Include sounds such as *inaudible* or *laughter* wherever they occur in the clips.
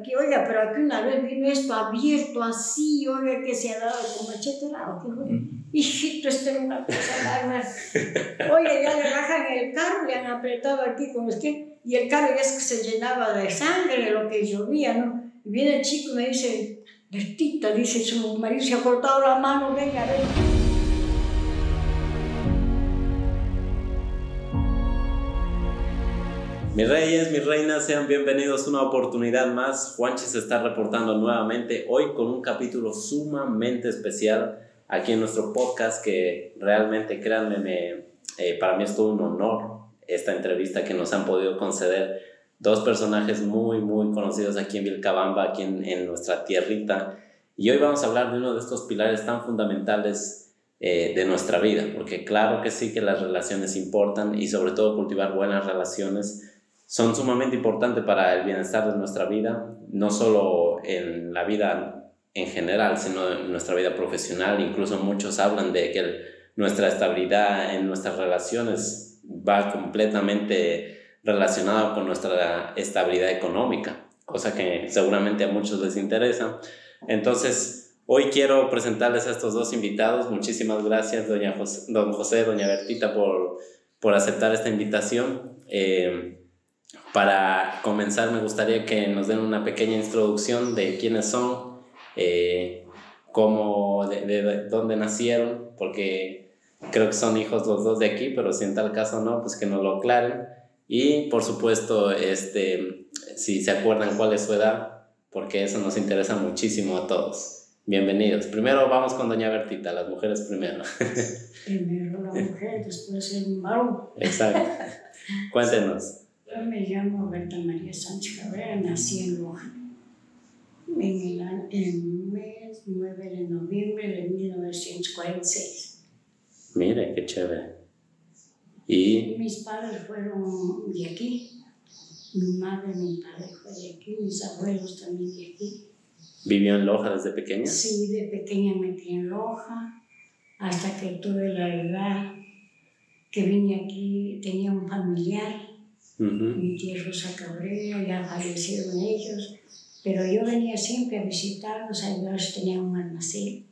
Aquí, oiga, pero aquí una vez vino esto abierto así, oiga, que se ha dado como macheterado. ¿qué fue? Hijito, *laughs* esto era una cosa bárbara. Oye, ya le bajan el carro, le han apretado aquí como es que, y el carro ya es que se llenaba de sangre, lo que llovía, ¿no? Y viene el chico y me dice, Bertita, dice, su marido se ha cortado la mano, venga, venga. Mis reyes, mis reinas, sean bienvenidos una oportunidad más. Juanchi se está reportando nuevamente hoy con un capítulo sumamente especial aquí en nuestro podcast que realmente, créanme, me, eh, para mí es todo un honor esta entrevista que nos han podido conceder dos personajes muy, muy conocidos aquí en Vilcabamba, aquí en, en nuestra tierrita. Y hoy vamos a hablar de uno de estos pilares tan fundamentales eh, de nuestra vida, porque claro que sí que las relaciones importan y sobre todo cultivar buenas relaciones son sumamente importantes para el bienestar de nuestra vida, no solo en la vida en general, sino en nuestra vida profesional. Incluso muchos hablan de que nuestra estabilidad en nuestras relaciones va completamente relacionada con nuestra estabilidad económica, cosa que seguramente a muchos les interesa. Entonces, hoy quiero presentarles a estos dos invitados. Muchísimas gracias, doña José, don José, doña Bertita, por, por aceptar esta invitación. Eh, para comenzar, me gustaría que nos den una pequeña introducción de quiénes son, eh, cómo, de, dónde nacieron, porque creo que son hijos los dos de aquí, pero si en tal caso no, pues que nos lo aclaren. Y por supuesto, este, si se acuerdan cuál es su edad, porque eso nos interesa muchísimo a todos. Bienvenidos. Primero vamos con Doña Bertita, las mujeres primero. Primero la mujer, después el varón. Exacto. *laughs* Cuéntenos. Yo me llamo Berta María Sánchez Cabrera, nací en Loja en el, mes 9 de noviembre de 1946. Mire, qué chévere. ¿Y? Mis padres fueron de aquí. Mi madre, mi padre fue de aquí, mis abuelos también de aquí. ¿Vivió en Loja desde pequeña? Sí, de pequeña metí en Loja, hasta que tuve la edad que vine aquí, tenía un familiar mi tía Rosa Cabrera, ya fallecieron ellos, pero yo venía siempre a visitarlos, a ayudarlos, tenían un almacén.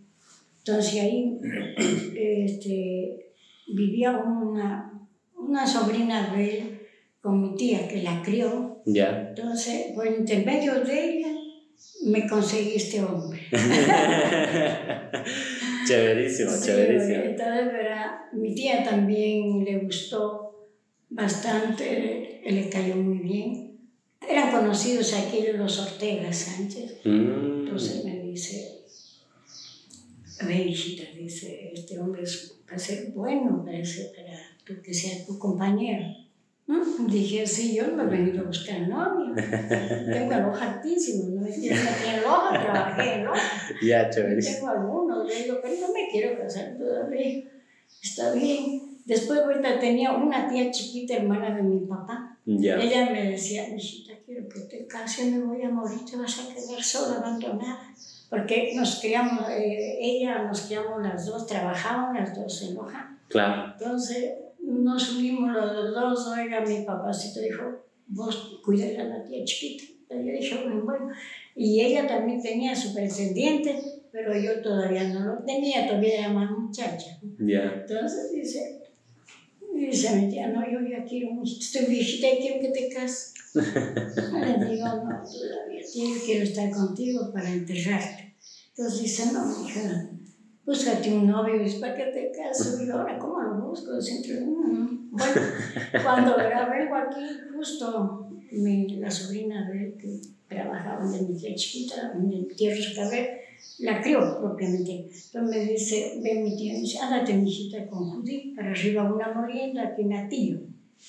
Entonces ahí *coughs* este, vivía una, una sobrina de él con mi tía que la crió. Entonces, por intermedio de ella, me conseguí este hombre. *laughs* chéverísimo, sí, chéverísimo. Entonces, ¿verdad? mi tía también le gustó bastante, le cayó muy bien. Eran conocidos aquellos los Ortega Sánchez. Mm. Entonces me dice, ve hijita, dice, este hombre va a ser bueno para, para tú, que sea tu compañero. ¿Mm? Dije, sí, yo no me he venido a buscar novia. *laughs* Tengo el ojo altísimo, no es que en Loja, trabajé Loja. Ya, chévere. Tengo algunos, le digo, pero no me quiero casar todavía. Está bien. Después ahorita tenía una tía chiquita, hermana de mi papá. Ya. Ella me decía, hijita, quiero que te cases, me voy a morir, te vas a quedar sola, abandonada. Porque nos criamos, eh, ella nos criamos las dos, trabajaban las dos en Loja. Claro. Entonces nos unimos los dos, oiga, mi papacito dijo, vos cuida a la tía chiquita. Yo dije, bueno, bueno. Y ella también tenía su pretendiente, pero yo todavía no lo tenía, todavía era más muchacha. Ya. Entonces dice, dice mi tía, no, yo ya quiero, estoy viejita y quiero que te cases. *laughs* Le digo, no, todavía, yo quiero estar contigo para enterrarte. Entonces dice, no, hija, búscate un novio, dice, ¿para qué te casas? Y ahora, ¿cómo lo busco? Mm". Bueno, cuando vengo aquí, justo mi, la sobrina de él, que trabajaba de mi tía chiquita, mi tía Cabrera, la crió propiamente. Entonces me dice, ve mi tía, dice, ándate mi hijita con Judí, para arriba una molienda aquí en Atillo.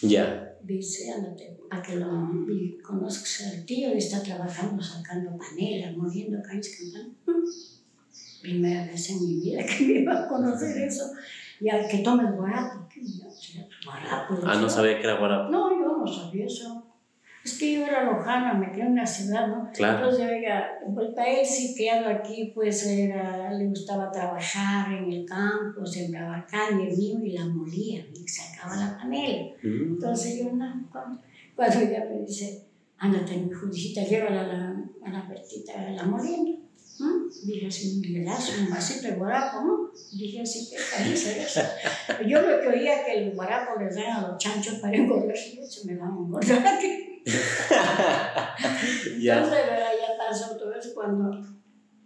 Ya. Dice, ándate, para que lo conozcas al tío, está trabajando sacando panelas, moliendo cañas, cantando. Primera vez en mi vida que me iba a conocer eso. Y al que tome el guarapo, que guarapo. Ah, no sabía que era guarapo. No, yo no sabía eso. Es que yo era lojana, me quedé en una ciudad, ¿no? Claro. Entonces, oiga, pues para él sí criado aquí, pues era, le gustaba trabajar en el campo, sembraba caña, mío y la molía, y sacaba la panela. Mm. Entonces yo, no, cuando, ella me dice, ándate, mi judicita, llévala a la, a la vueltita a la molienda. Dije así, un vasito de guarapo, ¿no? Dije así, ¿qué camisa es? Yo lo que oía que el guarapo les dan a los chanchos para engordarse, se me van a engordar. Entonces, ¿verdad? ya pasó todo eso cuando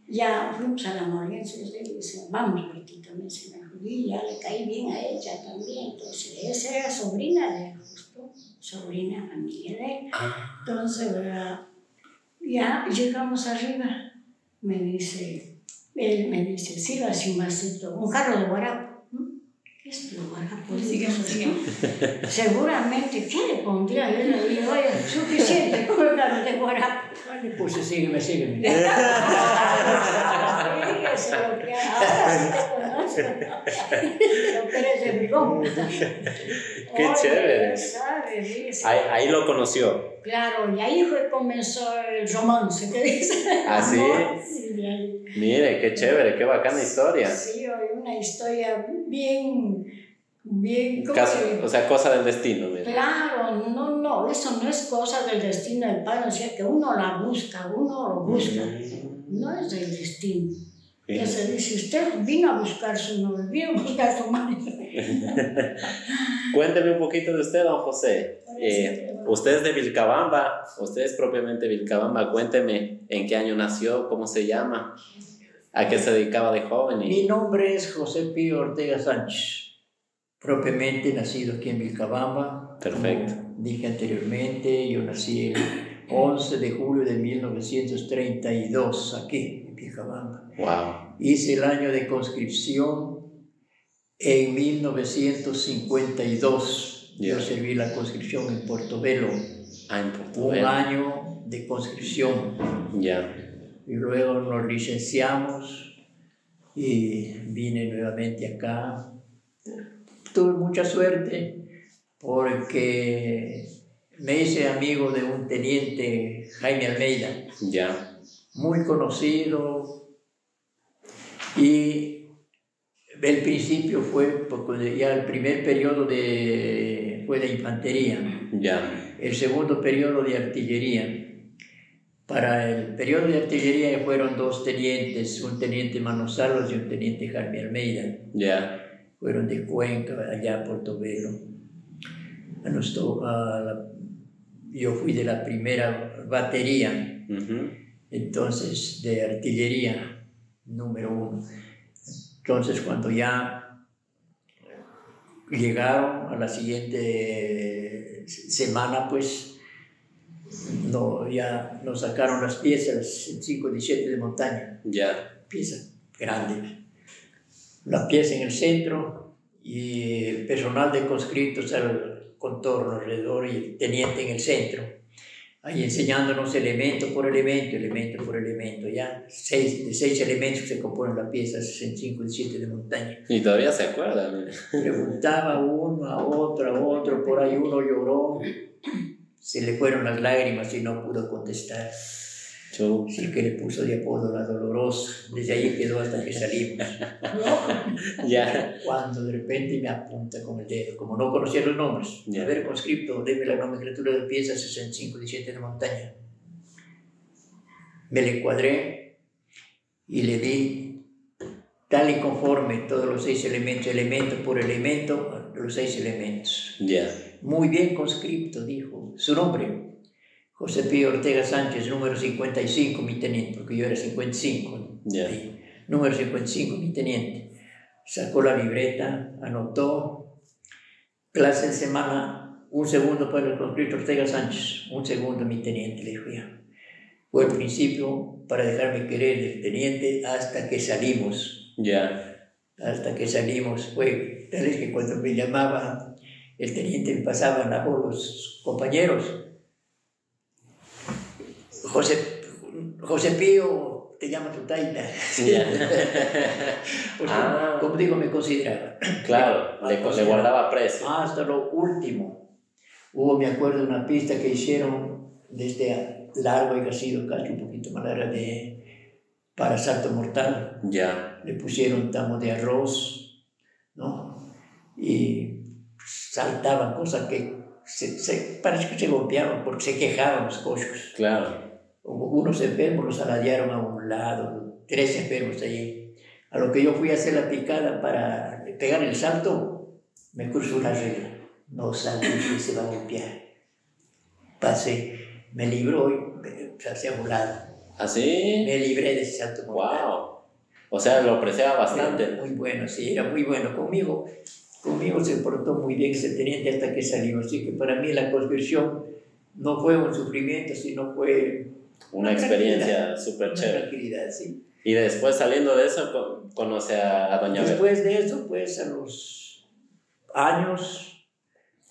ya fuimos a la molienda, y dice, vamos, Bertito, me dice, y ya le caí bien a ella también. Entonces, esa era sobrina de justo, sobrina amiga de él. Ah. Entonces, ¿verdad? ya llegamos arriba me dice, él me dice, sírvase un vasito, un jarro de guarapo. ¿Qué es lo guarapo? Seguramente, ¿qué le pondría? Yo le digo, oye, *laughs* suficiente con el jarro de guarapo. Le puse, sígueme, sígueme. *laughs* *laughs* Fíjese lo que ahora que de brigón. Qué chévere. ¿sabes? Dice. Ahí, ahí lo conoció. Claro, y ahí fue comenzó el romance, ¿qué dice? ¿Ah, sí? *laughs* Mire, qué chévere, qué bacana historia. Sí, oye, una historia bien, bien, ¿cómo Caso- o sea, cosa del destino, mire. Claro, no, no, eso no es cosa del destino del Padre, o sea, que uno la busca, uno lo busca, Mm, no es del destino. Fíjese. se dice, usted vino a buscar su novio, *laughs* vino a buscar su marido. Cuénteme un poquito de usted, don José. Eh, usted es de Vilcabamba, usted es propiamente Vilcabamba. Cuénteme en qué año nació, cómo se llama, a qué se dedicaba de joven. Y... Mi nombre es José Pío Ortega Sánchez, propiamente nacido aquí en Vilcabamba. Perfecto. Como dije anteriormente, yo nací el 11 de julio de 1932 aquí Vilcabamba. Wow. Hice el año de conscripción en 1952. Ya. Yo serví la conscripción en Portobelo, Ah, en un Portugal. año de conscripción. Ya. y luego nos licenciamos y vine nuevamente acá. Tuve mucha suerte porque me hice amigo de un teniente, Jaime Almeida, Ya. Muy conocido y el principio fue porque ya el primer periodo de, fue de infantería Ya. el segundo periodo de artillería. Para el periodo de artillería fueron dos tenientes, un teniente Mano Salas y un teniente Jaime Almeida. Ya. Fueron de Cuenca, allá a Portobelo. A nos to- a la- yo fui de la primera batería, Ujú. Entonces de artillería número uno. Entonces cuando ya llegaron a la siguiente semana, pues no, ya nos sacaron las piezas, el 517 de montaña, Ya. pieza grande. La pieza en el centro y el personal de conscriptos al contorno alrededor y el teniente en el centro. Ahí enseñándonos elemento por elemento, elemento por elemento, ya. Seis, de seis elementos se componen la pieza 517 de montaña. Y todavía se acuerda, mire. Preguntaba uno a otro, a otro, por ahí uno lloró, se le fueron las lágrimas y no pudo contestar. Chu. Así que le puso de apodo la dolorosa. Desde ahí quedó hasta que salimos. *laughs* Ya. Cuando de repente me apunta con el dedo, como no conocía los nombres. Ya. A ver, conscripto, deme la nomenclatura de piezas 65, 17 de montaña. Me le cuadré y le di tal y conforme todos los seis elementos, elemento por elemento, los seis elementos. Ya. Muy bien conscripto, dijo. Su nombre, José Pío Ortega Sánchez, número 55, mi teniente, porque yo era 55. Ya. ahí. Número 55, mi teniente. Sacó la libreta, anotó. Clase de semana, un segundo para el conscripto Ortega Sánchez, un segundo, mi teniente, le dijo ya. Fue el principio para dejarme querer del teniente hasta que salimos Ya. hasta que salimos fue tal vez que cuando me llamaba el teniente me pasaban a los compañeros José José Pío te llama tu taita. *laughs* Pues Ah. como, digo me consideraba Claro, le, le guardaba precio. hasta lo último hubo me acuerdo una pista que hicieron desde largo y sido casi un poquito más larga de para salto mortal Ya. le pusieron tamo de arroz, ¿no? Y saltaban cosas que se, se- parece que se golpeaban porque se quejaban los cochos. Claro. Unos enfermos los aladearon a un lado, tres enfermos allí. A lo que yo fui a hacer la picada para pegar el salto, me cruzó una regla. No salte y se va a golpear. Pasé, me libró y me pasé a un lado. ¿Así? Me libré de ese salto mortal. ¡Wow! O sea, lo apreciaba bastante. Era muy bueno, sí, era muy bueno conmigo. Conmigo se portó muy bien ese teniente hasta que salió. Así que para mí la conscripción no fue un sufrimiento, sino fue Una Una experiencia súper chévere. tranquilidad, sí. Y después saliendo de eso, con- conoce a, Doña Berta. Después de eso, pues a los años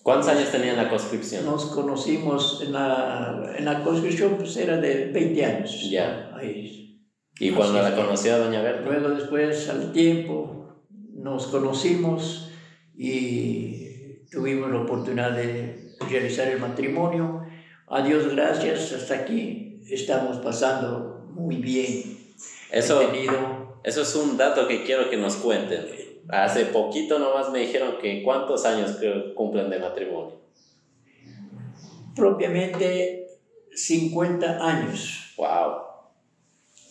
¿Cuántos años tenía en la conscripción? nos conocimos en la, en la conscripción, pues era de 20 años. Ya. Ahí. Y cuando Así la conoció a Doña Berta. Luego después, al tiempo, nos conocimos y tuvimos la oportunidad de realizar el matrimonio. A Dios gracias, hasta aquí estamos pasando muy bien. Eso, tenido eso es un dato que quiero que nos cuenten. Hace poquito nomás me dijeron que cuántos años que cumplen de matrimonio. propiamente 50 años. ¡Wow!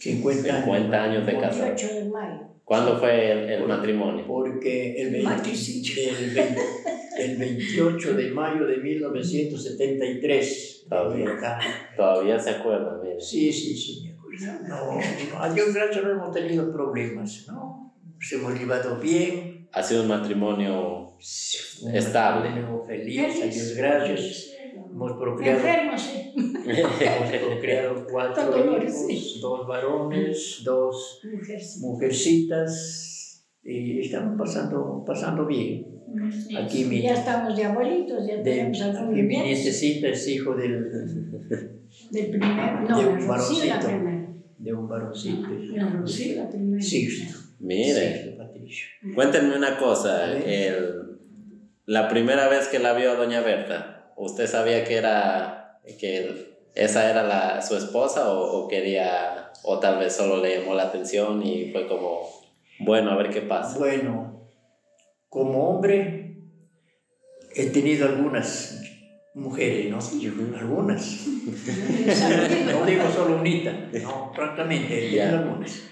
50 años. 50 años de casado. 28 de mayo. ¿Cuándo fue el, el matrimonio? Porque el, vein- Matricidio. el vein- el 28 de mayo de 1973. Todavía. acá. Todavía se acuerdan, mire. Sí, sí, sí, me acuerdo. No, no, a Dios gracias no hemos tenido problemas, ¿no? Nos hemos llevado bien. Ha sido un matrimonio un Estable. matrimonio Feliz, a Dios gracias. Hemos procreado, hemos procreado cuatro hijos, dos varones, dos mujercitas y estamos pasando, pasando bien. Aquí mi- Ya estamos de abuelitos, ya De, tenemos algún aquí mi nietos. nietecita es hijo del, Del primero. No, De la un Rocío la varoncito. primera. de un varoncito. La Rocío la primera. Sixto. Mire, Sixto Patricio. cuéntenme una cosa. El, la primera vez que la vio a Doña Berta, ¿usted sabía que era que esa era la, su esposa o, o quería, o tal vez solo le llamó la atención y fue como, bueno, a ver qué pasa? Bueno, como hombre he tenido algunas mujeres, ¿no? Algunas. No digo solo unita, no, francamente, he tenido algunas.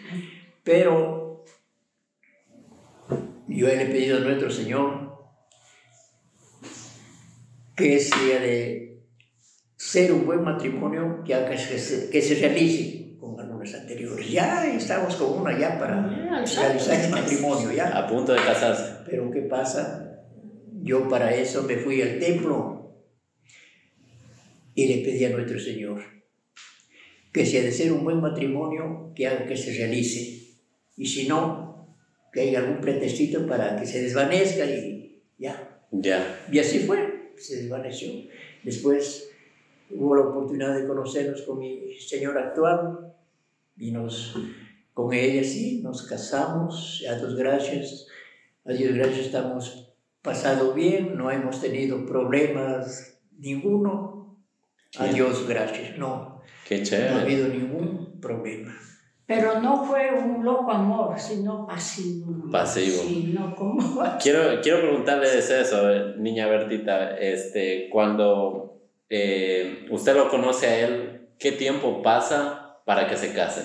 Pero yo le he pedido a nuestro Señor que sea de ser un buen matrimonio que, haga que, se, que se realice algunas anteriores. Ya estamos con una ya para realizar el matrimonio, ya. A punto de casarse. Pero ¿qué pasa? Yo para eso me fui al templo y le pedí a nuestro Señor que si ha de ser un buen matrimonio, que haga que se realice. Y si no, que haya algún pretextito para que se desvanezca y ya. Ya. Y así fue, se desvaneció. Después hubo la oportunidad de conocernos con mi señor actual y nos, con ella sí, nos casamos. A Dios gracias, a Dios gracias estamos pasado bien, no hemos tenido problemas ninguno. A. Dios gracias, no, Qué no ha habido ningún problema. Pero no fue un loco amor, sino pasivo. Pasivo. Sí, no como. *laughs* Quiero, quiero preguntarles eso, niña Bertita, este, cuando eh, usted lo conoce a él, ¿qué tiempo pasa para que se casen?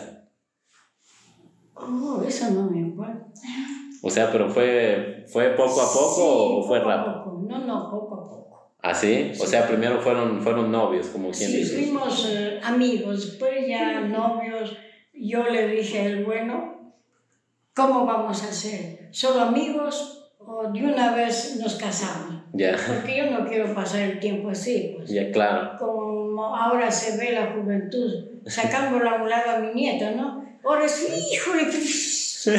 Oh, eso no me acuerdo. O sea, pero fue, fue poco a poco Sí, o fue poco a rápido? poco. No, no, poco a poco. ¿Así? O Sí. sea, primero fueron, fueron novios, como quien Sí, dice. fuimos eh, amigos, después ya novios. Yo le dije a él, bueno, ¿cómo vamos a hacer? ¿Solo amigos o de una vez nos casamos? Ya, Porque yo no quiero pasar el tiempo así, pues. ya, claro. Como ahora se ve la juventud, sacándole a un lado a mi nieta, ¿no? Ahora es, híjole,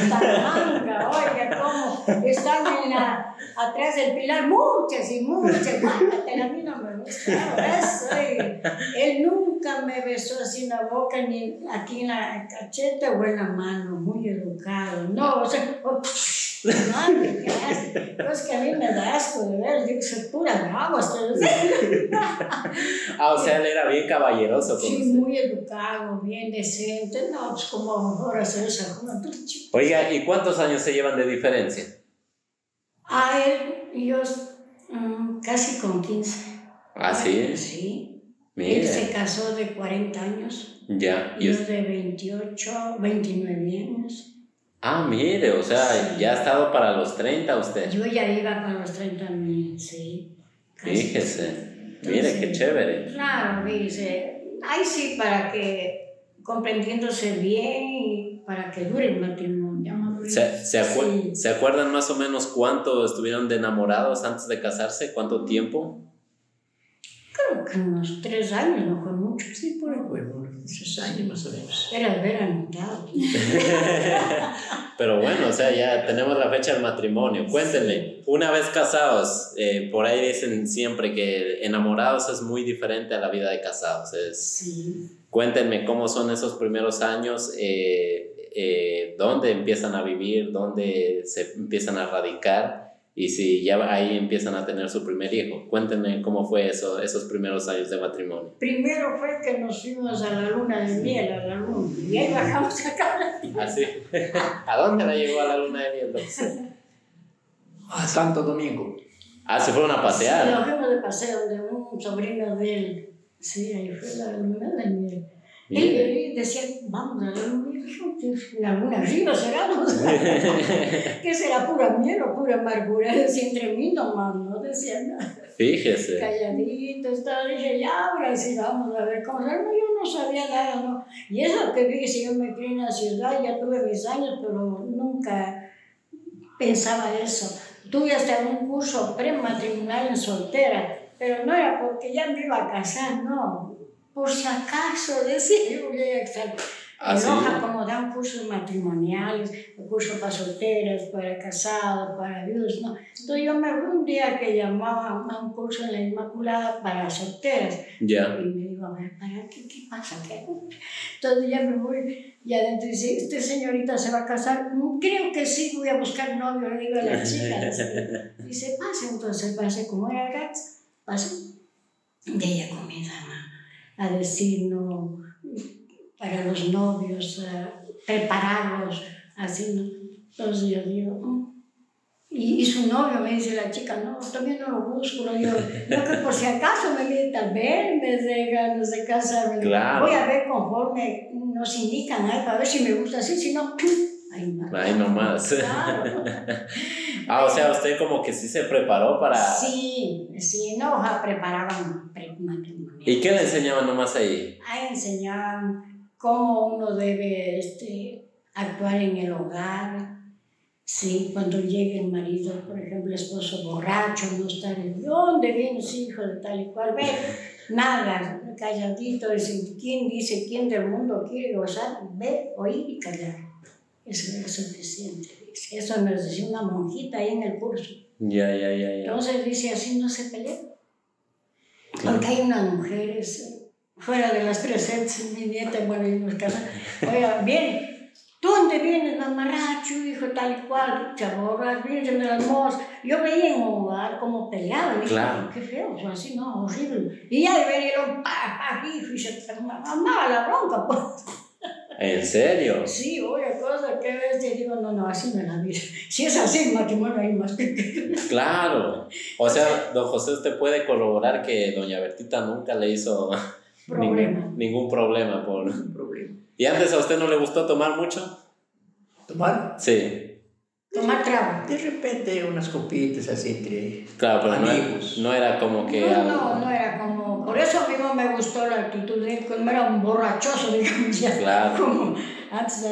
manga, oiga, cómo están en la, atrás del pilar, muchas y muchas, mándate, a mí no me gusta, eso, oiga. Él nunca me besó así en la boca, ni aquí en la cacheta o en la mano, muy educado, no, o sea, oh, madre, ¿qué hace? Pues que a mí me da asco de ver, digo, soy pura brava, *laughs* Ah, o sea, él era bien caballeroso con Sí, usted. muy educado, bien decente. No, pues como ahora se ve esa juventud. Oiga, ¿y cuántos años se llevan de diferencia? A él, yo mm, casi con 15. ¿Ah, sí? Sí. Él Mire, se casó de 40 años, ya. Y yo de 28, 29 años. ah, mire, o sea, Sí. ya ha estado para los 30 usted. Yo ya iba con los 30 mil, sí. casi. Fíjese. Mire, qué Entonces, chévere. Claro, dice, ay sí, para que comprendiéndose bien y para que dure el matrimonio. ¿Se, se, acu- Sí. ¿Se acuerdan más o menos cuánto estuvieron de enamorados antes de casarse? ¿Cuánto tiempo? Creo que unos tres años, no fue mucho. Sí, por ahí, bueno, unos tres años más o menos. Era haber anotado. *laughs* Pero bueno, o sea, ya tenemos la fecha del matrimonio. Cuéntenme, una vez casados, eh, por ahí dicen siempre que enamorados es muy diferente a la vida de casados. Es, Sí. cuéntenme cómo son esos primeros años, eh, eh, dónde empiezan a vivir, dónde se empiezan a radicar y si ya ahí empiezan a tener su primer hijo. Cuéntenme cómo fue eso, esos primeros años de matrimonio. Primero fue que nos fuimos a la luna de miel, a la luna, y ahí bajamos acá. Así. ¿A dónde la llevó a la luna de miel? entonces? *laughs* A Santo Domingo. Ah, se fueron a Nos pasear. fuimos de paseo de un sobrino de él. Sí, ahí fue la luna de miel. Él decía, vamos a la luna. La luna arriba será, ¿Qué será pura miel o pura amargura? Decía entre mí nomás, no decía nada. Fíjese. Calladito, estaba, dije, ya, ahora sí, vamos a ver cómo. No, yo no sabía nada, ¿no? Y eso que si yo me crié en la ciudad, ya tuve mis años, pero nunca pensaba eso. Tuve hasta un curso prematrimonial en soltera, pero no era porque ya me iba a casar, no. Por si acaso, decía yo, voy a estar Ah, en. Loja como dan cursos matrimoniales, cursos para solteras, para casados, para viudos, no. Entonces yo me fui un día que llamaban a un curso en la Inmaculada para solteras Ya. y me ver, ¿para qué, qué pasa? ¿Qué? Entonces ya me voy y adentro dice, ¿este señorita se va a casar? "Mm, Creo que sí, voy a buscar novio, le digo a la *laughs* chica. Dice, pase, entonces pase, como era gratis, pase. Y ella comienza a, a decir, no, para los novios, a prepararlos, así, ¿no? Entonces yo digo, "Mm". y, y su novio me dice la chica, no, todavía no lo busco, no, yo, no que por si acaso me viene tal vez me dé ganas de casarme. Claro. Voy a ver conforme nos indican ahí para ver si me gusta así, si no, ahí no. Ahí nomás. *laughs* Claro. *laughs* Ah, o sea, usted como que sí se preparó para... Sí, sí, no, preparaban prematrimonial. ¿Y qué le enseñaban nomás ahí? Ahí enseñaban cómo uno debe este, actuar en el hogar. Sí, cuando llegue el marido, por ejemplo, el esposo borracho, no estar en dónde viene su hijo de tal y cual, ve, *laughs* nada, calladito, decir, ¿quién dice quién del mundo quiere gozar? Ve, oír y callar. Eso es suficiente. Eso nos decía una monjita ahí en el curso. Ya, ya, ya, ya. Entonces dice, así no se pelea. Claro. Porque hay unas mujeres, eh, fuera de las presentes, mi nieta, bueno, y nos casan, oiga, bien, ¿tú dónde vienes, mamarracho, hijo, tal y cual, chaborras, virgen de las mozas? Yo veía en un hogar como peleaban, dije, Claro. qué feo, o sea, así, no, horrible. Y ya vinieron, pa, pa, hijo, y se amaba la bronca, pues. ¿En serio? Sí, oye, cosa que ves, y digo, no, no, así es la vida. *laughs* Si es así, el matrimonio hay más que... Claro. O sea, don José, usted puede corroborar que doña Bertita nunca le hizo *laughs* Problema. Ningún, ningún problema por... Problema. ¿Y antes a usted no le gustó tomar mucho? Tomar Sí. Tomar trago. de repente unas copitas así entre Claro, pero no, amigos. no era como que... No, no, no era como. Por eso no me gustó la actitud de él, como era un borrachoso, *laughs* digamos ya. Claro. Como antes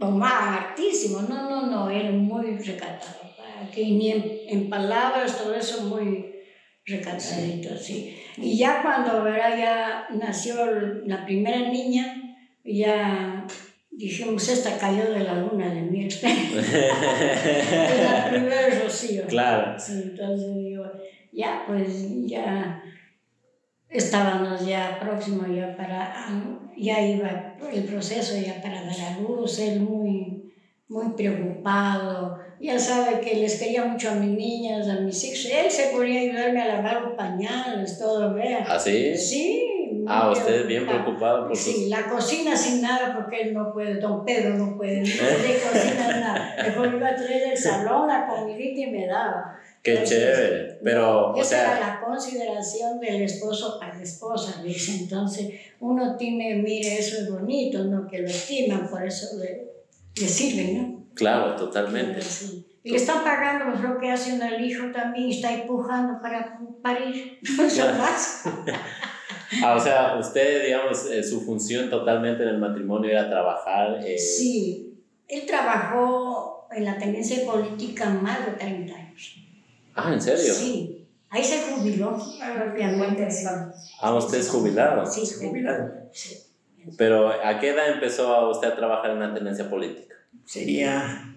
tomaba hartísimo. No, no, no, él muy recatado. Que ni en, en palabras, todo eso muy recatadito, así. Y ya cuando ¿verdad? ya nació la primera niña, ya dijimos, esta cayó de la luna de miel. Es *laughs* la primera rocío. Claro. Sí, entonces digo, ya pues ya estábamos ya próximos ya para, ya iba el proceso ya para dar a luz, él muy, muy preocupado, ya sabe que les quería mucho a mis niñas, a mis hijos, él se ponía a ayudarme a lavar los pañales, todo, vea. ¿Así? Sí. muy Ah, usted es bien preocupado. por Sí, sus... la cocina sin nada porque él no puede, don Pedro no puede, *laughs* no puede cocinar nada. Mejor iba a traer del salón la comidita y me daba. Qué Entonces, chévere. Pero, o Esa sea, era la consideración del esposo para la esposa, *laughs* dice. Entonces, uno tiene, mire, eso es bonito, ¿no? Que lo estiman, por eso le, le sirve, ¿no? claro, totalmente. Sí. Y le están pagando pues, lo que hace uno el hijo también, está empujando para parir. *laughs* Más. *laughs* Ah, o sea, usted, digamos, eh, su función totalmente en el matrimonio era trabajar. eh, Sí, él trabajó en la tendencia política más de 30 años. Ah, ¿en serio? Sí, ahí se jubiló propiamente. Ah, usted es jubilado. Sí, Jubilado. Sí. Pero, ¿a qué edad empezó usted a trabajar en la tendencia política? Sería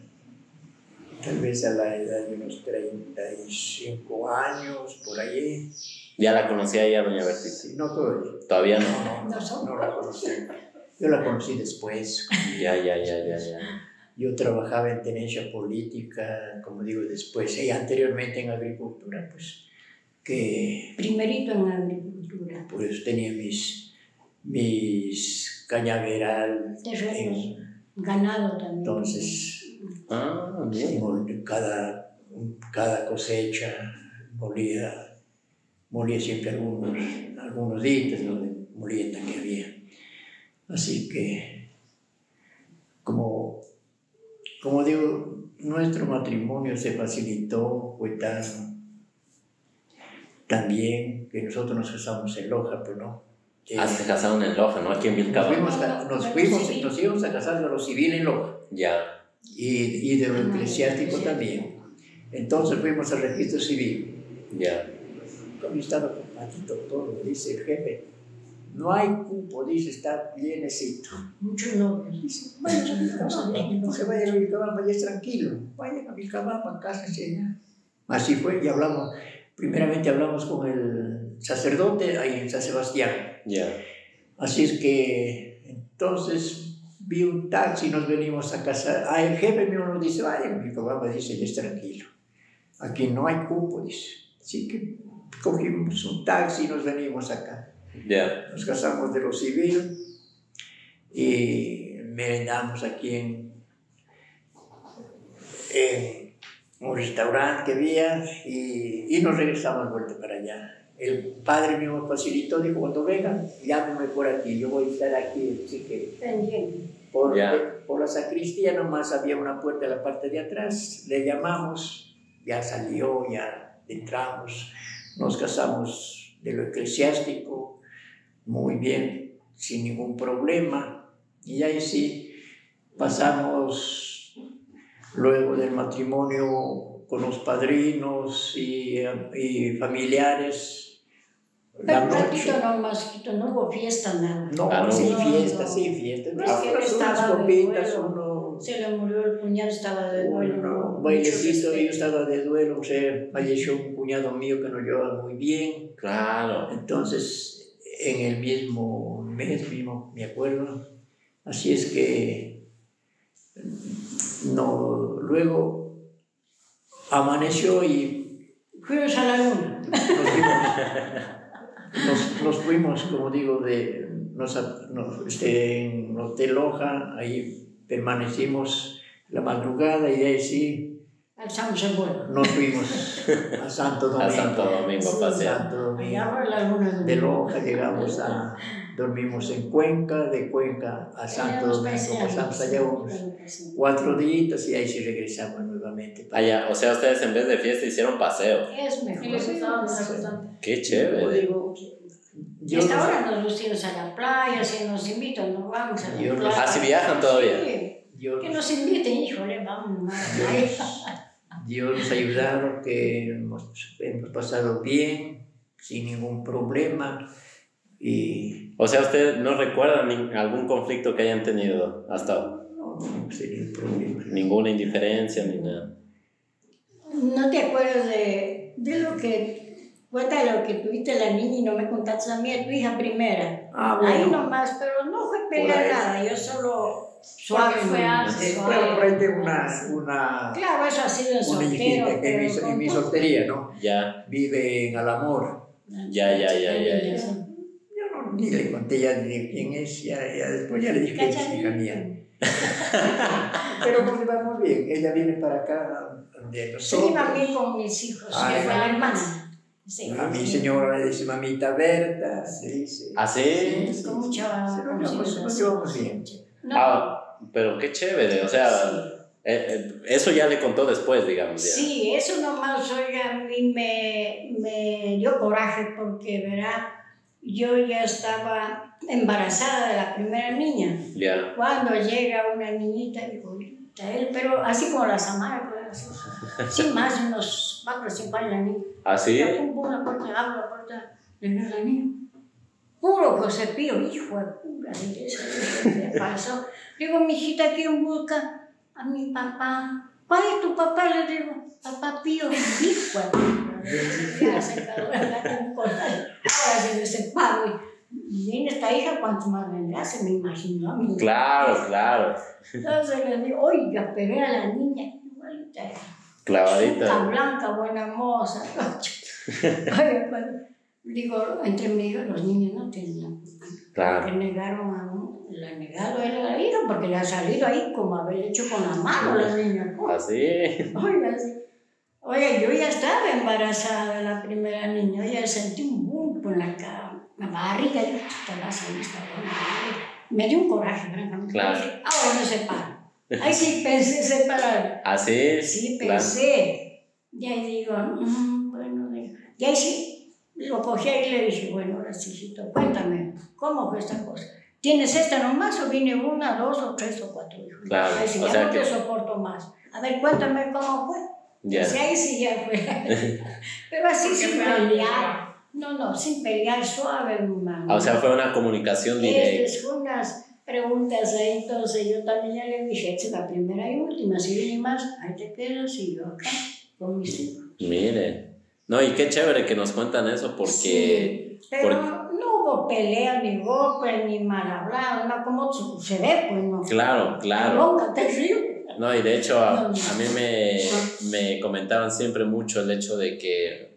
tal vez a la edad de unos 35 años, por ahí. Ya la conocía ya, doña Bertita. Sí, no todavía. Todavía no. No, no, no, no la conocí. Yo la conocí después. Ya, ya, ya, ya, ya. Yo trabajaba en tenencia política, como digo, después, y anteriormente en agricultura, pues, que Primerito en agricultura. pues tenía mis, mis cañaveral, en- ganado también. entonces Ah, bien. cada, cada cosecha molía, molía siempre algunos, algunos días ¿no? de molienda que había. Así que, como, como digo, nuestro matrimonio se facilitó, fue tan, tan bien que nosotros nos casamos en Loja, pero no. Eh, Ah, se casaron en Loja, ¿no? Aquí en nos Vilcabamba. fuimos, a- nos, fuimos, nos íbamos a casar de lo civil en Loja Ya. y, y de lo eclesiástico sí. también. Entonces fuimos al registro civil. Ya. Como estaba con Patito todo, dice el jefe, no hay cupo, dice, está llenecito. Muchos novios. Dice, *laughs* vayan a Vilcabamba, no se vayan a Vilcabamba, ya es tranquilo, vayan a Vilcabamba, cásense allá. Así fue, y hablamos, primeramente hablamos con el sacerdote ahí en San Sebastián. Ya. Así es que entonces vi un taxi y nos venimos a casar. Ah, el jefe mío nos dice, vaya, mi papá dice, ya es tranquilo. Aquí no hay cupo, dice. Así que cogimos un taxi y nos venimos acá. Ya. Nos casamos de lo civil y merendamos aquí en, en un restaurante que había y, y nos regresamos de vuelta para allá. El padre mío me facilitó, dijo, cuando vengan, llámeme por aquí, yo voy a estar aquí. Así que Pendiente. por, Ya. por la sacristía nomás había una puerta en la parte de atrás, le llamamos, ya salió, ya entramos, nos casamos de lo eclesiástico, muy bien, sin ningún problema, y ahí sí pasamos luego del matrimonio con los padrinos y, y familiares. Pero La un ratito nomás, quito, no hubo fiesta, nada. No, Ah, no. sin No, fiesta, no. sin fiesta. No, es que Unas- estaba unas de copitas, uno, Se le murió el cuñado, estaba de duelo. uno, bailecito, yo estaba de duelo, o sea, falleció un cuñado mío que nos llevaba muy bien. Claro. Entonces, en el mismo mes, mismo, me acuerdo. Así es que, no, luego amaneció y Fuimos a la luna. nos fuimos, *laughs* nos, nos fuimos, como digo, de, nos, nos, este, en Hotel Loja, ahí permanecimos la madrugada y de ahí sí Alzamos el vuelo. nos fuimos *laughs* a Santo Domingo. A Santo Domingo Sí, pasear. Santo Domingo. Allá fue la luna De Loja llegamos a, dormimos en Cuenca, de Cuenca a Santo Domingo, pasamos allá unos cuatro días y ahí sí regresamos nuevamente. Allá, o sea, ustedes en vez de fiesta hicieron paseo. Es mejor. Y les gustaba bastante. Qué chévere. digo, Y yo hasta no- ahora nos vestimos a la playa, si nos invitan, nos vamos a la Yo playa. Ah, ¿sí viajan todavía? Sí, yo- que nos inviten, híjole, vamos. Dios nos ha ayudado, que hemos, hemos pasado bien, sin ningún problema. Y O sea, ¿ustedes no recuerdan ni- algún conflicto que hayan tenido hasta ahora? no, no sería un problema. Ninguna indiferencia ni nada. ¿No te acuerdas de, de lo que, cuenta lo que tuviste la niña y no me contaste a mí, a tu hija primera? Ah, Ahí bueno. nomás, pero no fue ahí. nada, yo solo suave. fue antes, suave. una, una, Claro, eso ha sido en una soltero, hijita que en mi, en mi soltería, ¿no? Ya, Vive en Alamor. ya, ya, ya, ya, ya. Yo no, ni le conté ya quién es, ya, ya después ya le dije que es hija mía. *laughs* Pero nos llevamos bien, ella viene para acá de nosotros. Sí, iba bien con mis hijos, Ah, que fue la hermana. Sí, A mi sí. señora le dice mamita Berta, se dice. ¿Ah, sí? Sí, Con mucha sí, llevamos- nos llevamos bien. No, Ah, pero qué chévere, o sea, sí. eh, eh, eso ya le contó después, digamos. Ya. Sí, eso nomás oiga, a mí me, me dio coraje porque, verá, yo ya estaba embarazada de la primera niña. Ya. Cuando llega una niñita, digo, "Ahorita él, pero así como la Samara, pues, así, sin más, unos 4 o 5 años la niña. ¿Así? Ya, pum, pum, la puerta, abro la puerta, le veo la niña. Puro José Pío, hijo de pura de eso, ¿qué pasó? Digo, mi hijita, ¿quién busca? A mi papá. ¿Cuál es tu papá? Le digo, papá Pío, hijo de pura. Ya se acabó la temporada. Ahora se me separo. Viene esta hija, ¿cuánto más vendrá? Se me imaginó a mí. Claro, claro. Entonces le digo, oiga, pero era la niña igualita. Clavadita. blanca, buena moza. *laughs* Oye, cuando- digo, entre mí los niños no tienen la culpa. Claro. Que negaron a uno, le han negado a él a la hija porque le ha salido ahí como haber hecho con la mano la niña. Así. Oiga, sí. Oye, yo ya estaba embarazada de la primera niña, ya sentí un bulto en la, ca- la barriga, y te la saliste. Me dio un coraje, francamente. Claro. Ahora me separo. Ahí sí pensé separar. Así. Sí, claro. pensé. Y ahí digo, "Mm, bueno, digo". y ahí sí, lo cogí y le dije, bueno, ahora sí, hijito, cuéntame, ¿cómo fue esta cosa? ¿Tienes esta nomás o viene una, dos o tres o cuatro hijos? Claro, o ya sea no que- te soporto más. A ver, cuéntame cómo fue. Ya. Sí, ahí sí ya fue. *laughs* Pero así sin pelear. No, no, sin pelear, suave, mamá. Ah, O sea, fue una comunicación directa. Estas fue unas preguntas ahí, entonces yo también ya le dije, es la primera y última, si viene más, ahí te quedas y yo acá con mis hijos. Mire. No, y qué chévere que nos cuentan eso porque. Sí, pero porque- no hubo pelea, ni golpe, ni mal hablado, no como se ve, pues no. Claro, claro. Bronca terrible. No, y de hecho a, a mí me, me comentaban siempre mucho el hecho de que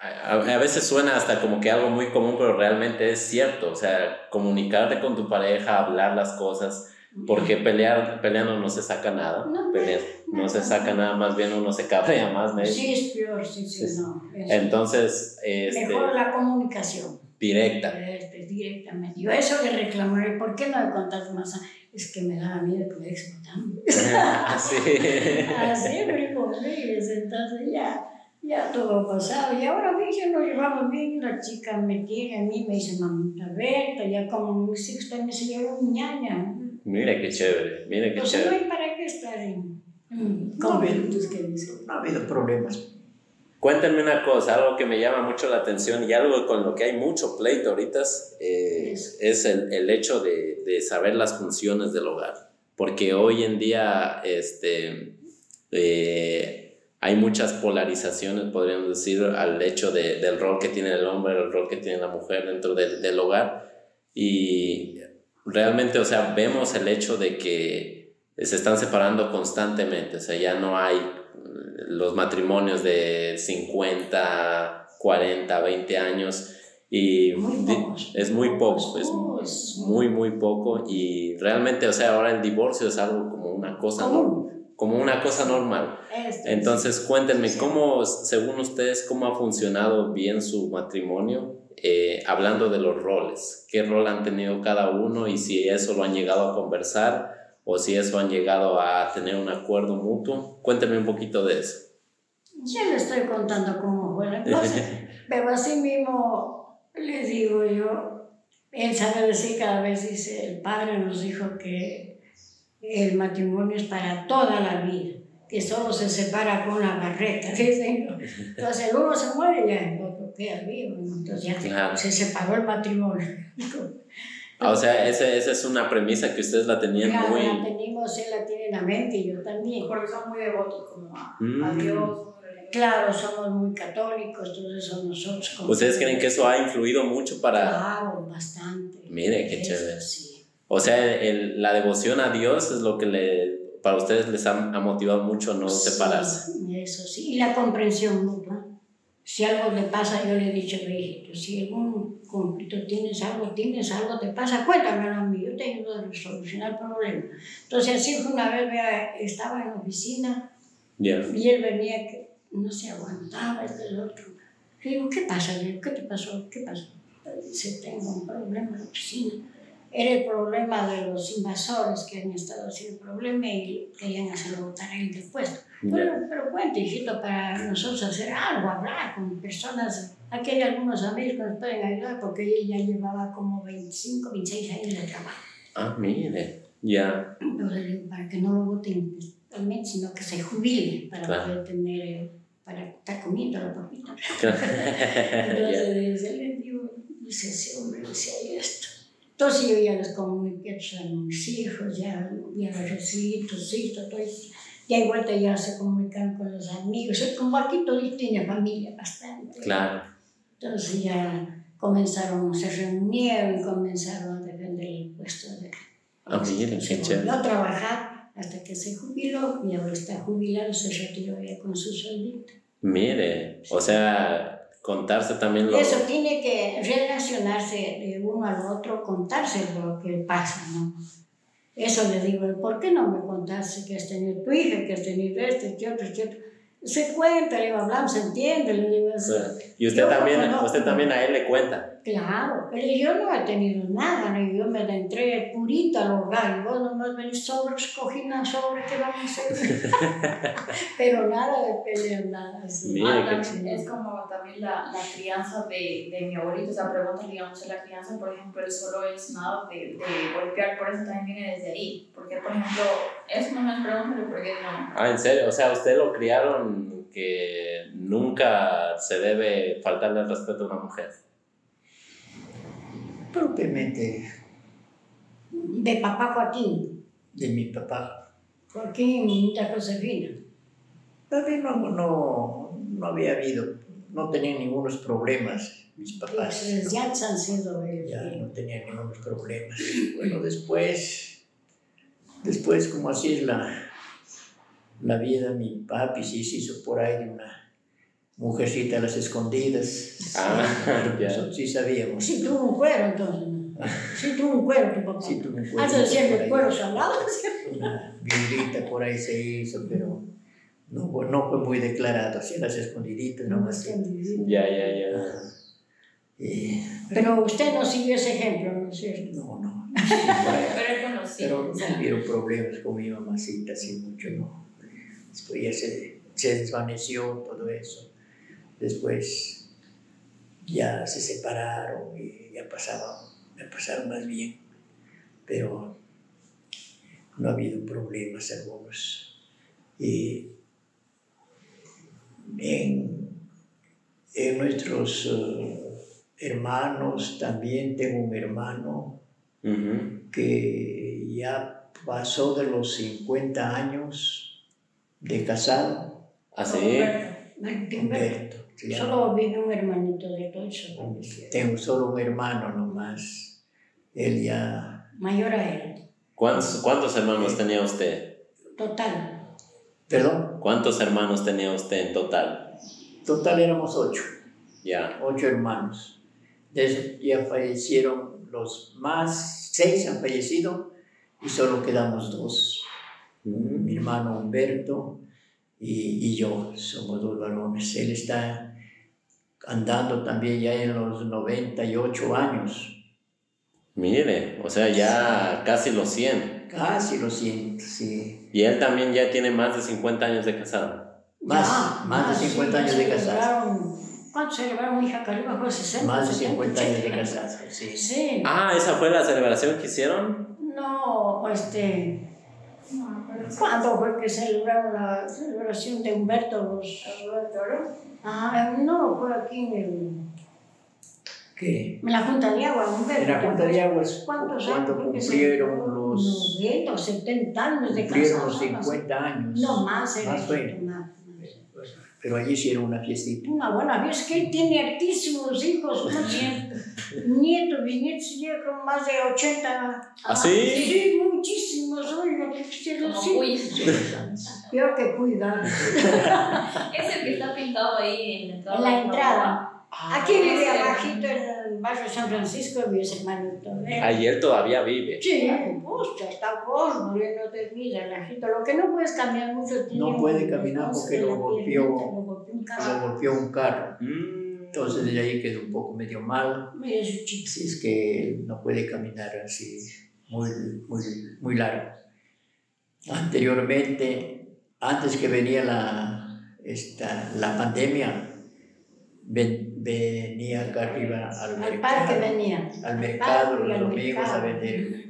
a veces suena hasta como que algo muy común, pero realmente es cierto. O sea, comunicarte con tu pareja, hablar las cosas, porque pelear, peleando no se saca nada. No, Pelear no se saca nada, más bien uno se cabrea más. ¿me? Sí, es peor, sí, sí, Sí. no. es- Entonces, este, Mejor la comunicación. directa. Directamente. Yo eso le reclamé, ¿por qué no me contaste más? Es que me daba miedo que *laughs* me explotando. Así. Así conmigo, entonces ya, ya todo pasado. Y ahora ya nos llevamos bien, la chica me quiere a mí, me dice mamita Berta, ya como mis hijos también se llevan ñaña. Mire qué chévere, mire qué no chévere. hay para qué estar en, en No, conflictos que dicen. No ha habido problemas. Cuéntenme una cosa, algo que me llama mucho la atención y algo con lo que hay mucho pleito ahorita eh, es el, el hecho de, de saber las funciones del hogar. Porque hoy en día este, eh, hay muchas polarizaciones, podríamos decir, al hecho de- del rol que tiene el hombre, el rol que tiene la mujer dentro del, del hogar. Y realmente, o sea, vemos el hecho de que se están separando constantemente, o sea, ya no hay los matrimonios de 50, 40, 20 años y Muy es muy poco, es muy, muy poco y realmente, o sea, ahora el divorcio es algo como una cosa, común. como una cosa normal. Entonces, cuéntenme. ¿cómo, según ustedes, cómo ha funcionado bien su matrimonio? Eh, hablando de los roles, ¿qué rol han tenido cada uno y si eso lo han llegado a conversar o si eso han llegado a tener un acuerdo mutuo? Cuéntenme un poquito de eso. Ya le estoy contando cómo fue la cosa, *laughs* pero así mismo le digo yo, él sabe decir cada vez, dice, el padre nos dijo que el matrimonio es para toda la vida, que solo se separa con la barreta. *laughs* ¿no? Entonces el uno se muere y ya el vivo, ¿no? entonces ya Claro. se separó el matrimonio. Ah, o sea, ese- esa es una premisa que ustedes la tenían Claro, muy... la tenemos, él la tiene en la mente y yo también. Porque son muy devotos como a, Mm. a Dios. Claro, somos muy católicos, entonces somos nosotros. como- ¿Ustedes creen que eso ha influido mucho para... Claro, bastante. Mire, qué Eso chévere. sí. O sea, el- la devoción a Dios es lo que le, para ustedes les ha, ha motivado mucho no Sí, separarse. Eso sí, y la comprensión mutua. Si algo le pasa, yo le he dicho, hijito, si algún conflicto tienes algo, tienes algo, te pasa, cuéntamelo a mí, yo te ayudo a solucionar el problema. Entonces así fue una vez, estaba en la oficina Ya. y él venía que no se aguantaba este el otro. Le digo, ¿qué pasa? Le digo, ¿qué te pasó? ¿Qué pasó? Dice, tengo un problema en la oficina. Era el problema de los invasores que han estado haciendo problema y querían hacerlo votar del puesto. Pero, pero cuente, hijito, para nosotros hacer algo, hablar con personas. Aquí hay algunos amigos que nos pueden ayudar porque ella ya llevaba como 25, 26 años de trabajo. Ah, mire. Ya. Entonces, para que no lo voten totalmente, sino que se jubile para Claro. poder tener, eh, para estar comiendo la papita. *laughs* Entonces, dice, le digo, dice ese hombre, dice "Ay, esto. Entonces yo ya les comuniqué a mis hijos, ya, ya tus hijos, todo eso. Ya hay vuelta ya se comunican con los amigos. Como aquí todos tienen familia bastante. Claro. Entonces ya comenzaron, se reunieron y comenzaron a defender el puesto de... Ah, mire, se volvió a trabajar hasta que se jubiló y ahora está jubilado, se retiró ya con su sueldito. Mire. O sea, contarse también lo. Eso tiene que relacionarse de uno al otro, contarse lo que pasa, ¿no? Eso le digo, ¿por qué no me contaste que has tenido tu hija, que has tenido este, este otro, este otro? Se cuenta, le digo, hablamos, se entiende, le digo. Y usted también, usted también a él le cuenta. Claro, pero yo no he tenido nada, ¿no? yo me entré purita al hogar, y vos nomás venís sobres, cogí una sobre, ¿qué vamos a hacer? *laughs* pero nada de pelear, nada así. Mire, Ah, qué también es como también la, la crianza de, de mi abuelito, o sea, digamos, de la crianza, por ejemplo, él solo es nada de, de golpear, por eso también viene desde ahí, porque, por ejemplo, eso no me preguntan por qué no. Ah, en serio. O sea, usted lo criaron que nunca se debe faltarle el respeto a una mujer. Propiamente De papá Joaquín, de mi papá. Joaquín y mucha Josefina. También no, no, no había habido, no tenían ningunos problemas mis papás. Pues, ya han sido ellos. Ya no tenían ningunos problemas. Bueno, después, después como así es la, la vida, mi papi sí se hizo por ahí de una mujercita a las escondidas. Ah, *laughs* ya. Eso sí sabíamos. Sí tuvo un cuero entonces. Sí tuvo un cuero tu papá. Sí tuvo un Antes decían por que ahí. cuero salado. Una viudita por ahí se hizo, pero no, fue- no fue muy declarado, así a las escondiditas nomás. Ya, ya, ya. Y, Pero usted no siguió ese ejemplo, ¿no es cierto? no, no. sí. *laughs* Pero él conocía. Pero no sea, hubieron problemas con mi mamacita, así mucho, no. Después ya se, se desvaneció todo eso. Después ya se separaron y ya pasaban, ya pasaron más bien. Pero no ha habido problemas algunos. Y en, en nuestros eh, hermanos, también tengo un hermano que ya pasó de los 50 años de casado, ¿Ah, sí? Martín Humberto. Se. Solo vive un hermanito de todo eso. Tengo solo un hermano nomás. Él ya, Mayor a él. ¿Cuántos, ¿Cuántos hermanos tenía usted? Total. perdón, ¿Cuántos hermanos tenía usted en total? total éramos ocho, Ya. ocho hermanos. De eso ya fallecieron los más, seis han fallecido y solo quedamos dos. mi hermano Humberto y, y yo, somos dos varones. Él está andando también ya en los 98 años, Mire, o sea, ya casi los 100. casi lo siento, sí. Y él también ya tiene más de 50 años de casado. Más, Ya, más de 50 sí, años de casado. ¿Cuánto celebraron, hija Cariba? Fue 60. Más de 70, 50 años de 80. casado, sí. Sí. Ah, esa fue la celebración que hicieron. No, este. no. ¿Cuándo fue que celebraron la celebración de Humberto? Los, ah, no, fue aquí en, el- ¿Qué? en la Junta de Agua, Humberto. En la Junta de Aguas, ¿Cuántos cuando años? cumplieron los, 90 o 70 años de cumplieron casados. los ¿no? 50 años. No más, era más. Pero allí hicieron una fiestita. Una buena es que él tiene hartísimos hijos, ¿no? *laughs* nietos, bisnietos, llega con más de 80. ¿Ah, sí? Sí, muchísimos, oiga, que. Uy, Peor *laughs* que cuidar. *laughs* es el que está pintado ahí en la entrada. En la entrada. Aquí ese vive abajito en el barrio San Francisco, mi hermanito. ¿eh? Ayer todavía vive. Sí, ya está vos muriendo de vida, la gente. Lo que no puedes cambiar mucho tiene No puede caminar porque de lo golpeó- lo golpeó un carro. Lo golpeó un carro. Mm. Entonces de ahí quedó un poco medio mal. Mira su chico. Así es que no puede caminar así muy, muy, muy largo. Anteriormente, antes que venía la, esta, la pandemia, ven- venía acá arriba al Al mercado, parque venía. al mercado los domingos a vender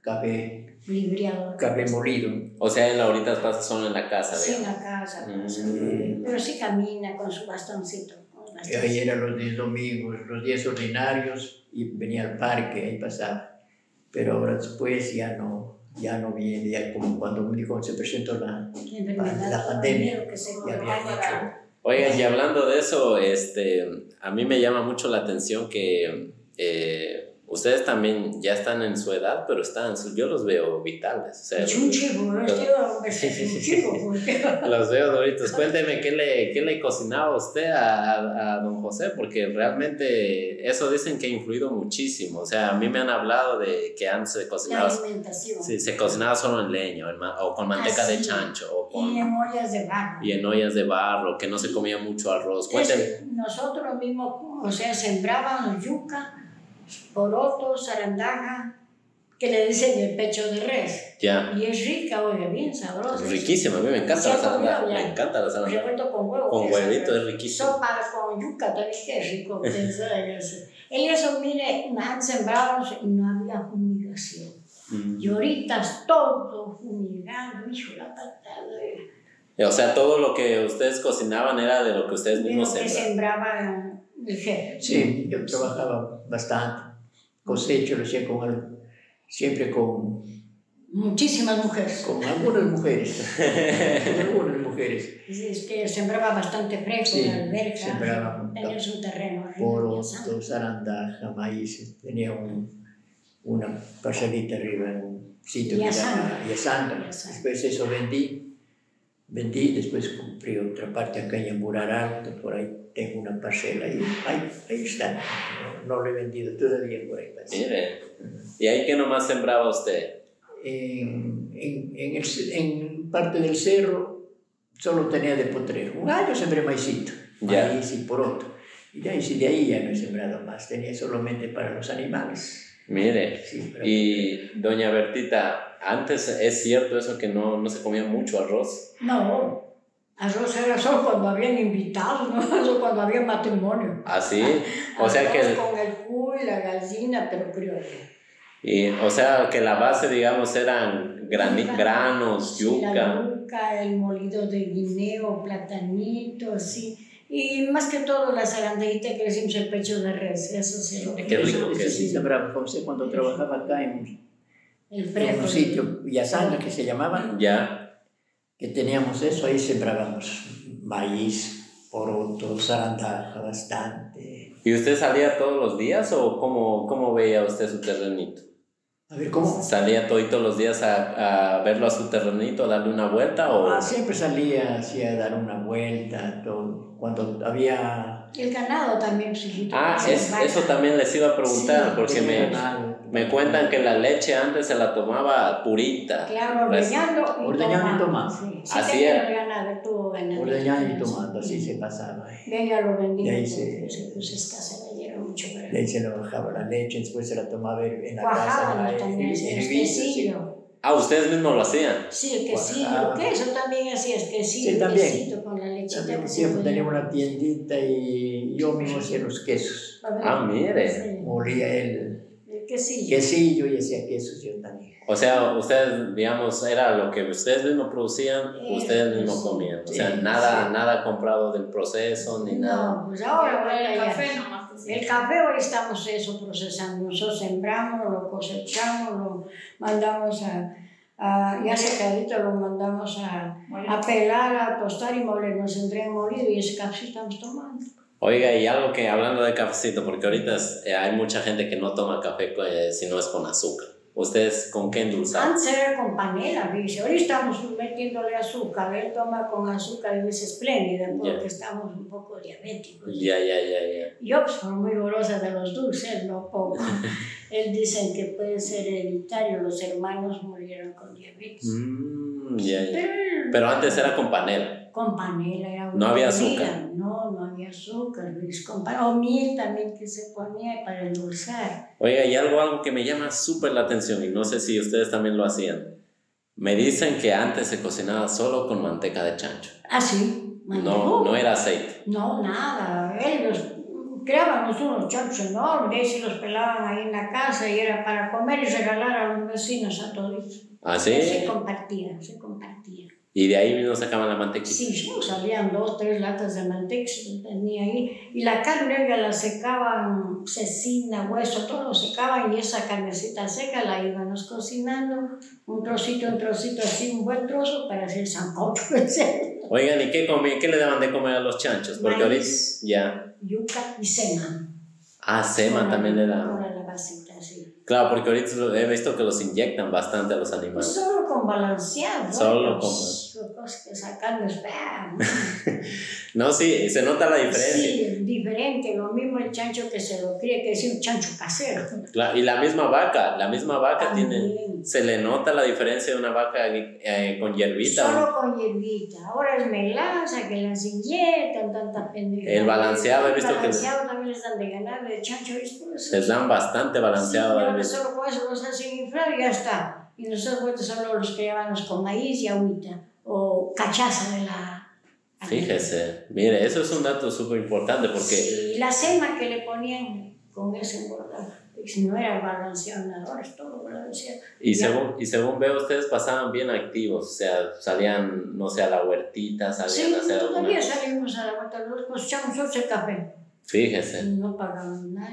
café, Libriado. café molido. O sea, en la ahorita pasa solo en la casa, Sí, en la casa. Mm. sí. Pero sí camina con su bastoncito. bastoncito. ahí eran los días domingos, los días ordinarios, y venía al parque, ahí pasaba. Pero ahora después ya no, ya no viene, ya como cuando cuando se presentó la, Enfermedad, la pandemia, miedo que se ya había propaga. Oigan, y hablando de eso, este, a mí me llama mucho la atención que eh, ustedes también ya están en su edad, pero están, yo los veo vitales. O sea, Es un chivo, ¿no? Porque- *laughs* Los veo doritos. Cuénteme qué le, qué le cocinaba usted a, a, a don José, porque realmente eso dicen que ha influido muchísimo. O sea, a mí me han hablado de que antes se La cocinaba, alimentación. sí, se cocinaba solo en leño en ma- o con manteca Ah, de sí. chancho o con, Y en ollas de barro. y en ollas de barro, que no se comía mucho arroz. Cuénteme. Es- nosotros mismos, o sea, sembrábamos yuca, poroto, zarandaja, que le dicen el pecho de res. Ya. Y es rica, oye, bien sabrosa. Riquísima, a mí me encanta ¿Se la ya? Me encanta la salada. Revuelto con huevo. Con huevito es riquísimo. Sopa con yuca también, que es rico. *laughs* eso, mire, antes sembrábamos y no había fumigación. Mm. Y ahorita es todo fumigado, hijo, la patada. O sea, todo lo que ustedes cocinaban era de lo que ustedes De lo mismos que sembraban. Sí, yo trabajaba bastante. Cosecho lo hacía con, al- siempre con, Muchísimas mujeres. con algunas mujeres. *laughs* con algunas mujeres. Es que sembraba bastante fresco, Sí, la alberca. sembraba Tenía su terreno. arriba, Poroto, zarandaja, maíz. Tenía un, una parcelita arriba en un sitio llama Yazanga. Yazanga. Después eso vendí. Vendí, después compré otra parte acá en Alto, por ahí tengo una parcela y ahí, ahí está. No, no lo he vendido todavía por ahí. Mire. ¿Y ahí qué nomás sembraba usted? en, en, en, el, en parte del cerro solo tenía de potrero. Un año sembré maicito, maíz y poroto. Y de ahí, de ahí ya no he sembrado más, tenía solamente para los animales. Mire. Sí, Y doña Bertita, antes es cierto eso que no, no se comía mucho arroz. No, arroz era solo cuando habían invitados, no *laughs* solo cuando había matrimonio. Así. O sea Arroz que, con el cuy, la gallina, pero criolla. y, o sea que la base, digamos, eran grani- Yuca. granos, Sí, La yuca. yuca, el molido de guineo, platanito, así. Y más que todo la zarandejita que le decimos el pecho de res, eso se lo Qué rico Eso- que sí sembraba José cuando trabajaba acá en, El en un sitio, Yazanga que se llamaba, Ya. que teníamos eso, ahí sembrábamos maíz, poroto, zarandaja, bastante. ¿Y usted salía todos los días o cómo, cómo veía usted su terrenito? A ver, ¿cómo? ¿Salía todo todos los días a, a verlo a su terrenito, a darle una vuelta o...? Ah, siempre salía así a dar una vuelta, todo. cuando había... El ganado también, chiquito. Ah, Esas es- eso también les iba a preguntar, Sí, porque me, me cuentan que la leche antes se la tomaba purita. Claro, Pues, ordeñando y ordeñando tomando. tomando. Sí, sí Así era. ganado, ganado. Ordeñando y tomando, así se pasaba. Venga, lo vendí. Y ahí pues, se- se dieron mucho para De ahí se le bajaba la leche, después se la tomaba en la Cuajábamos casa. también, el quesillo. Ah, ustedes mismos lo hacían. Sí, el quesillo. Cuajada. Queso también hacías, quesillo, Sí, también. quesito con la lechita También que siempre tenía una tiendita y yo mismo hacía los quesos. Ah, mire. Sí, Molía El quesillo. quesillo y hacía quesos yo también. O sea, ustedes, digamos, era lo que ustedes mismos producían, Eh, ustedes mismos sí. comían. O Sí, sea, nada, sí. nada comprado del proceso ni nada. No, pues ahora Ahora el ya- café nomás. El café hoy estamos eso procesando. Nosotros sembramos, lo cosechamos, lo mandamos a, a ya secadito, lo mandamos a, a pelar, a tostar y moler. Nos entregan molido y ese café estamos tomando. Oiga, y algo que hablando de cafecito, porque ahorita es- eh, hay mucha gente que no toma café eh, si no es con azúcar. ¿Ustedes con qué endulzaban? Antes era con panela, dice. Ahora estamos metiéndole azúcar. Él toma con azúcar y es espléndida porque Ya. estamos un poco diabéticos. Ya, ya, ya, ya. Yo, pues, por muy golosa de los dulces, no como. *laughs* Él dicen que puede ser hereditario. Los hermanos murieron con diabetes. Mm, ya, ya. Pero, Pero antes era con panela. Con panela era No había comida. azúcar. No, no azúcar. Luis, o miel también que se ponía para endulzar. Oiga, y algo, algo que me llama súper la atención y no sé si ustedes también lo hacían. Me dicen que antes se cocinaba solo con manteca de chancho. Ah, sí. No, no era aceite. No, nada. Ellos creábamos unos chanchos enormes y los pelaban ahí en la casa y era para comer y regalar a los vecinos a todos. ¿Así? Se compartían, se compartían. Y de ahí mismo sacaban la mantequita. Sí, salían dos, tres latas de se tenía ahí. Y la carne ya la secaban, cecina, hueso, todo lo secaban y esa carnecita seca la íbamos cocinando, un trocito, un trocito así, un buen trozo para hacer sancocho. *laughs* Oigan, ¿y qué, comí, qué le daban de comer a los chanchos? Porque ahorita ya. Yuca y sema. Ah, sema también le daban. Con la basita, sí. Claro, porque ahorita he visto que los inyectan bastante a los animales. Solo con balanceado. Solo ¿no? Cosas que sacan es ¡bam! *laughs* No, sí, se nota la diferencia. Sí, diferente. Lo mismo el chancho que se lo cría, que es un chancho casero. Claro, y la misma vaca, la misma vaca tiene, También. se le nota la diferencia de una vaca eh, con hierbita. Solo con hierbita. Ahora es melaza, que las inyectan, tanta pendeja. El balanceado, he visto el que- balanceado también les dan de ganar, de chancho. es. Les dan bastante balanceado. Sí, ahora solo con eso los hacen inflar y ya está. Y nosotros pues, solo los criábamos con maíz y agüita. Cachaza de la... Fíjese, mire, eso es un dato súper importante porque Sí, la sema que le ponían con ese engordaba. Si no era balanceado, nada, ahora es todo balanceado. Y Ya. según, y según veo, ustedes pasaban bien activos, o sea, salían, no sé, a la huertita, salían Sí, a hacer alguna todavía cosa. salimos a la vuelta, los cosechamos ocho café. Fíjese, No pagamos nada.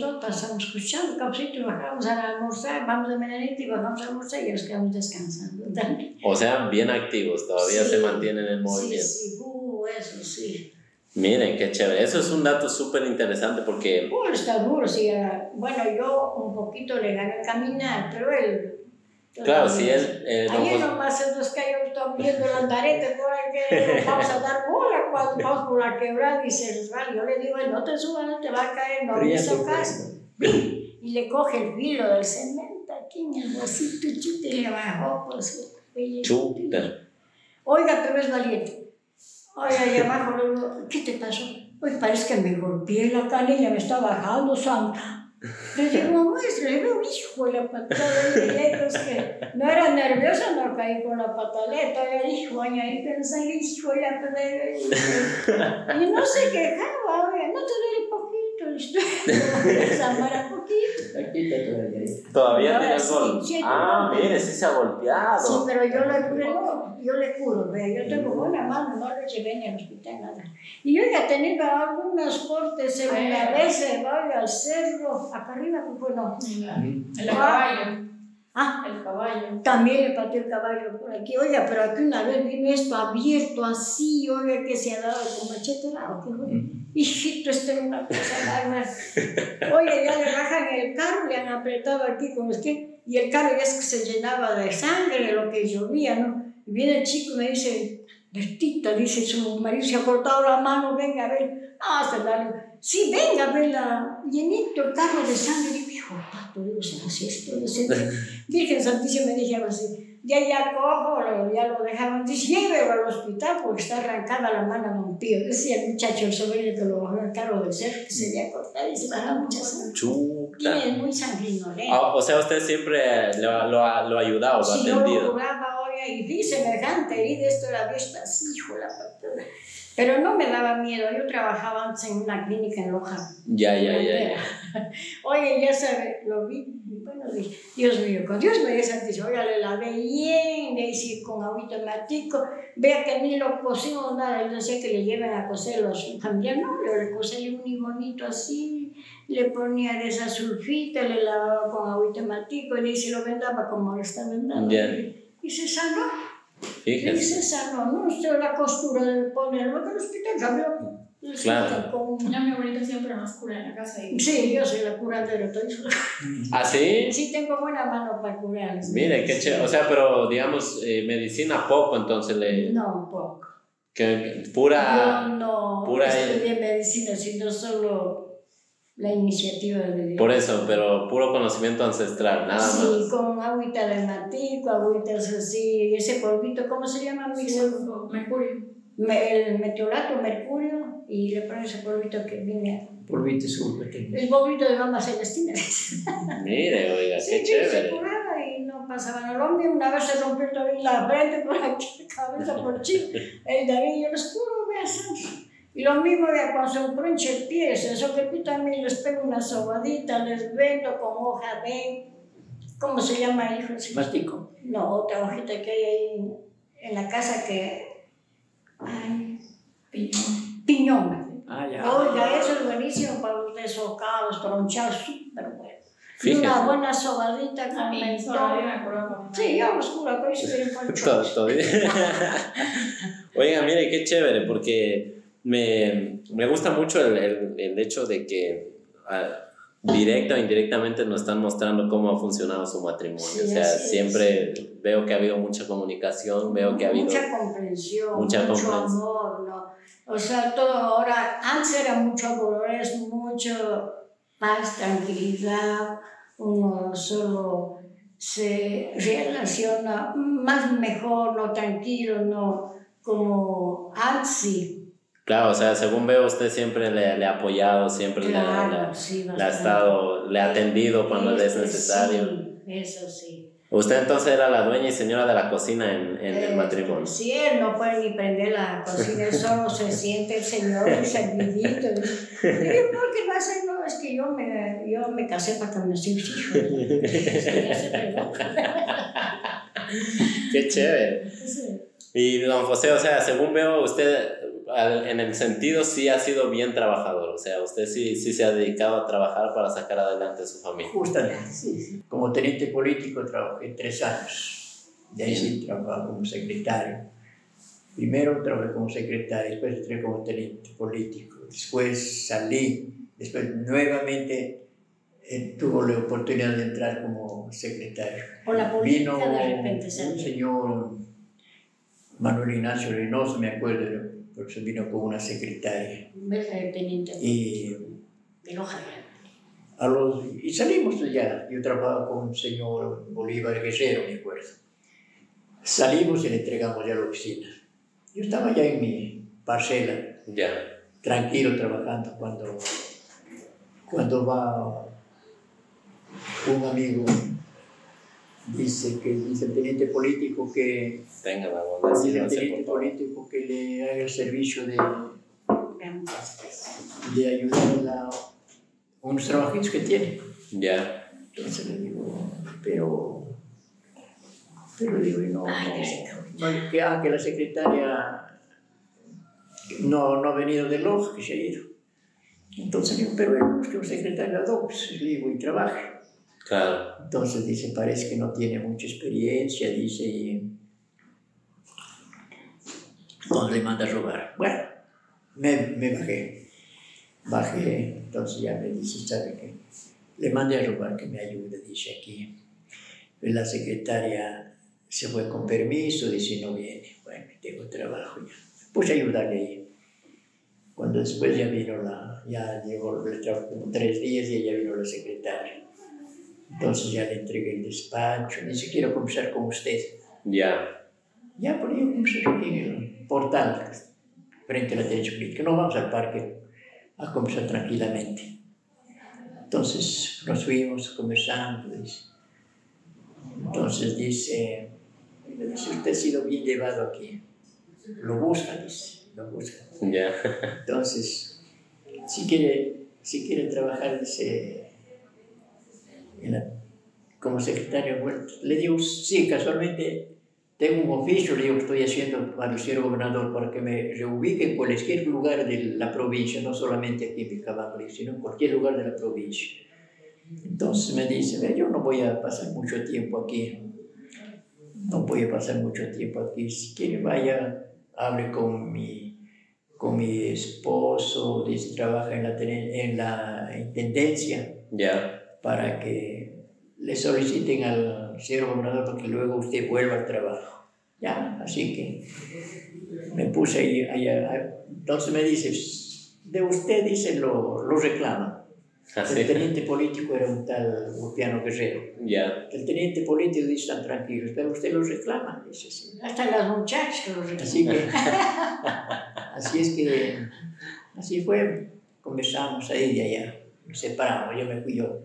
dos pasamos escuchando cafecito y bajamos a almorzar, vamos de mañanita y bajamos a almorzar y nos quedamos descansando. *laughs* o sea, bien activos, todavía Sí, se mantienen en movimiento. Sí, sí, uh, eso sí. Miren, qué chévere, eso es un dato súper interesante porque, Uh, está duro, sí. ah, Bueno, yo un poquito le gané a caminar, pero él... claro, si él, eh, Ayer José- nomás en los que yo estaba viendo el andarete por ahí que nos vamos a dar bola cuando vamos por la quebrada y se resbala. Yo le digo, "Ay, no te subas, no te va a caer, no me ya se socas. Y le coge el filo del cemento aquí en el bolsito, chute, y le bajó, pues. oye, chuta, Oiga, pero es valiente. Oiga, y abajo le digo, ¿qué te pasó? Hoy parece que me golpeé la canilla, me está bajando santa. Le digo, muestra, le veo hijo de la patada de lejos que no era nerviosa, no caí con la pataleta, era hijo, ay, ahí pensé, hijo de la pataleta. Y no se quejaba, no te duele poquito, listo. Samara *laughs* poquito. Aquí está todavía. todavía tiene sí, sí, Ah, tengo- mire, sí se ha Sí, golpeado. pero yo le curo, yo le curo, vea, yo tengo buena mano, no le llevé ni al hospital nada. Y yo ya he tenido algunos cortes en la vez, vaya al cerro, acá arriba, pues bueno. El caballo. Ah, El caballo. también le pateé el caballo por aquí. Oiga, pero aquí una vez vino esto abierto así, oiga, que se ha dado con machete fue. *laughs* Hijito, esto es una cosa bárbara. Oye, ya le bajan el carro, le han apretado aquí con usted, y el carro ya es que se llenaba de sangre, lo que llovía, ¿no? Y viene el chico y me dice, Bertita, dice, su marido se ha cortado la mano, venga a ver. Ah, se la... Sí, venga a verla, llenito el carro de sangre. Digo, pato, digo, se hace esto, dice, *laughs* Virgen Santísima, me dijeron así. Ya, ya cojo, ya lo dejaban, dice, llévelo al hospital porque está arrancada la mano de un tío. Decía el muchacho, el sobrino que lo carro del cerro, que se había cortado y se bajaba mucha sangre. Chuta. Tiene muy sanguinolento. Ah, o sea, usted siempre lo, ha- lo, ha, lo ha ayudado, lo ha Si yo lo atendido. curaba, oiga, y vi semejante herida, esto era vista hijo de la patada. Pero no me daba miedo, yo trabajaba antes en una clínica en Loja. Ya, ya, ya, ya. *laughs* Oye, ya sabe, lo vi, y bueno, dije, Dios mío, con Dios me santísimo, oiga, le lavé bien, le hice con agüita matico, vea que ni lo cosimos nada, él decía que le lleven a coser los familiares, no, le cosí un limonito así, le ponía de esa sulfita, le lavaba con agüita matico, y se lo vendaba como lo está vendando. Ya. Y se sanó, Fíjese. se sanó, no, usted la costura de ponerlo en el hospital, cambió. Claro. Con- Ya mi abuelita siempre nos cura en la casa y Sí, yo soy la curandera, estoy ¿Ah, sí? Sí, tengo buena mano para curar. Mire, qué chévere. O sea, pero digamos, eh, medicina poco, entonces le. No, poco. Que, pura. Yo no pura- estudié medicina, sino solo la iniciativa de Dios. Por eso, pero puro conocimiento ancestral, nada Sí, más. con agüita de matico, agüitas así, ese polvito, ¿cómo se llama? Sulfo, mercurio. Me- el meteorato, mercurio, y le ponen ese polvito que viene. Polvito sulfo tengo. El polvito de mamá Celestina. *laughs* Mire, oiga, Sí, qué que se chévere. curaba y no pasaba nada. Lo mío, una vez se rompió también la frente por aquí, la cabeza por aquí. El David, yo les curo, veas. Y lo mismo ya cuando se me crunche el pie, eso que tú también les pego una sobadita, les vendo con hoja de. ¿Cómo se llama, hijo? Sí. Mastico. No, otra hojita que hay ahí en la casa que. Ay, Piñón. piñón. Ah, ya. Oiga, eso es buenísimo para los desfocados, tronchados, súper bueno. Y Fíjese. una buena sobadita con A mí mentol. solo me acuerdo con Sí, yo los curo, pero *laughs* Todo- chocos. todo bien. *laughs* Oiga, mire, qué chévere, porque me, me gusta mucho el, el, el hecho de que ah, directa o indirectamente nos están mostrando cómo ha funcionado su matrimonio. Sí, o sea, siempre veo que ha habido mucha comunicación, veo que ha habido... Mucha comprensión, mucha mucho comprensión. amor, ¿no? O sea, todo ahora, antes era mucho amor, ahora es mucho paz, tranquilidad, uno solo se relaciona más mejor, no tranquilo, no como antes. Claro, o sea, según veo, usted siempre le, le ha apoyado, siempre le, ha- le sí, le ha estado, le ha atendido cuando es Este, necesario. Sí, eso sí. Usted entonces era la dueña y señora de la cocina en, en el Este, matrimonio. Sí, él no puede ni prender la cocina, él solo se siente el señor, el servidito. Y yo, ¿por qué va a ser? No, es que yo me, yo me casé para me siga hijos. Qué chévere. Sí. Y don José, o sea, según veo, usted al- en el sentido sí ha sido bien trabajador, o sea, usted sí, sí se ha dedicado a trabajar para sacar adelante su familia. Justamente. Sí, sí. Como teniente político trabajé tres años. De ahí sí trabajaba como secretario. Primero trabajé como secretario, después entré como teniente político. Después salí, después nuevamente eh, tuve la oportunidad de entrar como secretario. Por la política Vino de repente un se señor Manuel Ignacio Reynoso, me acuerdo, porque vino con una secretaria. ¿Ves el teniente Y de a los, y salimos allá. Yo trabajaba con un señor Bolívar Guerrero, me acuerdo. Salimos y le entregamos ya la oficina. Yo estaba ya en mi parcela, Ya, tranquilo trabajando, cuando, cuando va un amigo, dice que dice el teniente político que tenga la bondad, teniente político que le haga el servicio de, de ayudar a unos trabajitos que tiene. Ya, Entonces le digo, pero, pero digo, y no, Ay, no, no, que, ah, que la secretaria no, no ha venido de Loja, que se ha ido. Entonces digo, pero él busca un secretario ad hoc, pues, le digo, y trabaja. Claro, Entonces dice, parece que no tiene mucha experiencia, dice, y no le manda a robar. Bueno, me, me bajé, bajé, entonces ya me dice, ¿sabe qué? Le mandé a robar que me ayude, dice aquí. La secretaria se fue con permiso, dice, no viene. Bueno, tengo trabajo ya. Puse a ayudarle ahí. Cuando después ya vino la, ya llegó, le trajo como tres días y ya vino la secretaria. Entonces ya le entregué el despacho, ni siquiera conversar con usted. ya, Ya por yo conversar aquí en el portal, frente a la derecha política. No vamos al parque a conversar tranquilamente. Entonces nos fuimos conversando. Dice. Entonces dice, dice, usted ha sido bien llevado aquí. Lo busca, dice, lo busca. ya, Entonces, si quiere, si quiere trabajar, dice, la- como secretario, le digo, sí, casualmente tengo un oficio, le digo, estoy haciendo para señor gobernador para que me reubique en cualquier lugar de la provincia, no solamente aquí en Vilcabamba, sino en cualquier lugar de la provincia. Entonces me dice, "Ve, yo no voy a pasar mucho tiempo aquí, no voy a pasar mucho tiempo aquí, si quiere vaya, hable con mi con mi esposo, dice, trabaja en la, en la intendencia Ya. Para que le soliciten al señor gobernador para que luego usted vuelva al trabajo. Ya, así que me puse ahí, ahí, ahí. entonces me dice, de usted, dice, lo, lo reclaman. Así. El teniente político era un tal Urpiano Guerrero. Ya. El teniente político dice, están tranquilos, pero usted lo reclama, dice, sí. Hasta las muchachas lo reclaman. Así que, *laughs* así es que, así fue, comenzamos ahí y allá, nos separamos, yo me fui yo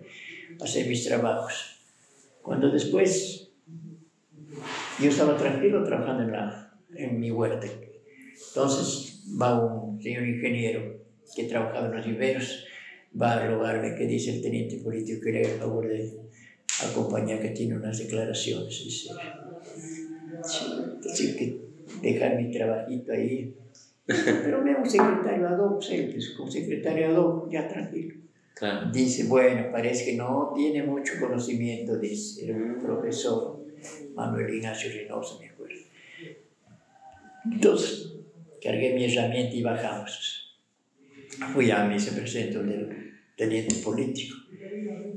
hacer mis trabajos. Cuando después, yo estaba tranquilo trabajando en, la, en mi huerta. Entonces va un señor ingeniero que trabajaba en los viveros, va a rogarme que dice el teniente político que le haga favor de acompañar, que tiene unas declaraciones. Dice, Así que dejar mi trabajito ahí. Pero veo un secretario ad hoc, él, pues, como secretario ad hoc, ya tranquilo. Claro. Dice, bueno, parece que no tiene mucho conocimiento, dice, era un profesor, Manuel Ignacio Reynoso, me acuerdo. Entonces, cargué mi herramienta y bajamos. Fui a mí, se presentó el teniente político.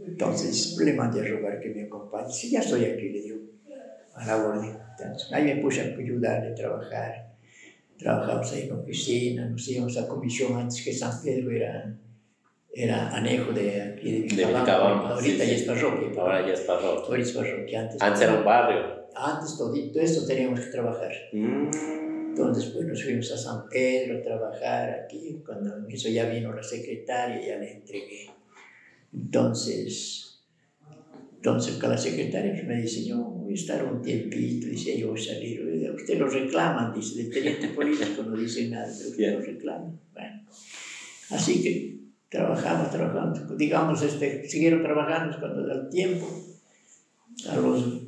Entonces, le mandé a rogar que me acompañe. Si ya estoy aquí, le digo, a la orden. Entonces, ahí me puse a ayudarle a trabajar. Trabajamos ahí en la oficina, nos íbamos a comisión antes que San Pedro era, era anejo de aquí de De Vilcabamba. Ahorita sí, ya es parroquia. Ahora ya es parroquia. Ahorita es parroquia. Antes, Antes era un barrio. antes todito esto teníamos que trabajar. Mm. Entonces, pues nos fuimos a San Pedro a trabajar aquí. Cuando eso ya vino la secretaria, ya le entregué. Entonces, entonces con la secretaria pues, me dice, yo voy a estar un tiempito, dice, yo voy a salir. Usted lo reclaman, dice, del teniente político no dice nada, pero usted Bien. lo reclama. Bueno, así que trabajamos, trabajamos. Digamos, este, siguieron trabajando cuando da tiempo. A los,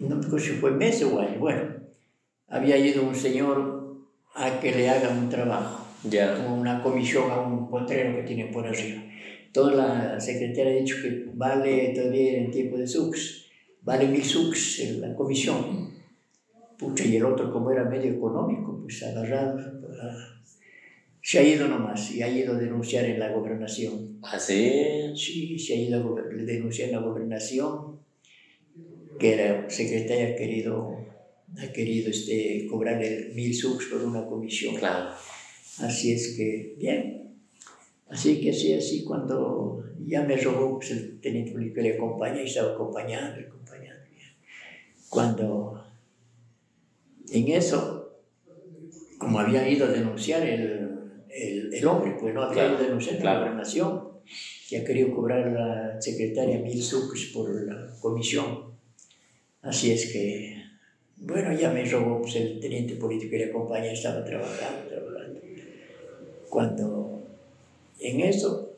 no me acuerdo si fue meses o años, bueno, había ido un señor a que le hagan un trabajo Ya. como una comisión a un potrero que tienen por arriba. Toda la secretaria ha dicho que vale todavía en tiempo de SUX, vale mil SUX en la comisión. Pucha, y el otro, como era medio económico, pues agarrado, ah, se ha ido nomás y ha ido a denunciar en la gobernación. Así. Sí, se ha ido a denunciar en la gobernación que la secretaria ha querido, ha querido este, cobrarle mil SUX por una comisión. Claro. Así es que, bien. Así que así, así, cuando ya me robó pues, el teniente que le acompaña y estaba acompañando, acompañando. Cuando en eso, como había ido a denunciar el, el, el hombre, pues no había Claro, ido a denunciar en claro. la gobernación, que ha querido cobrar a la secretaria mil sucres por la comisión. Así es que, bueno, ya me robó pues, el teniente político que le acompaña, estaba trabajando, trabajando. Cuando en eso,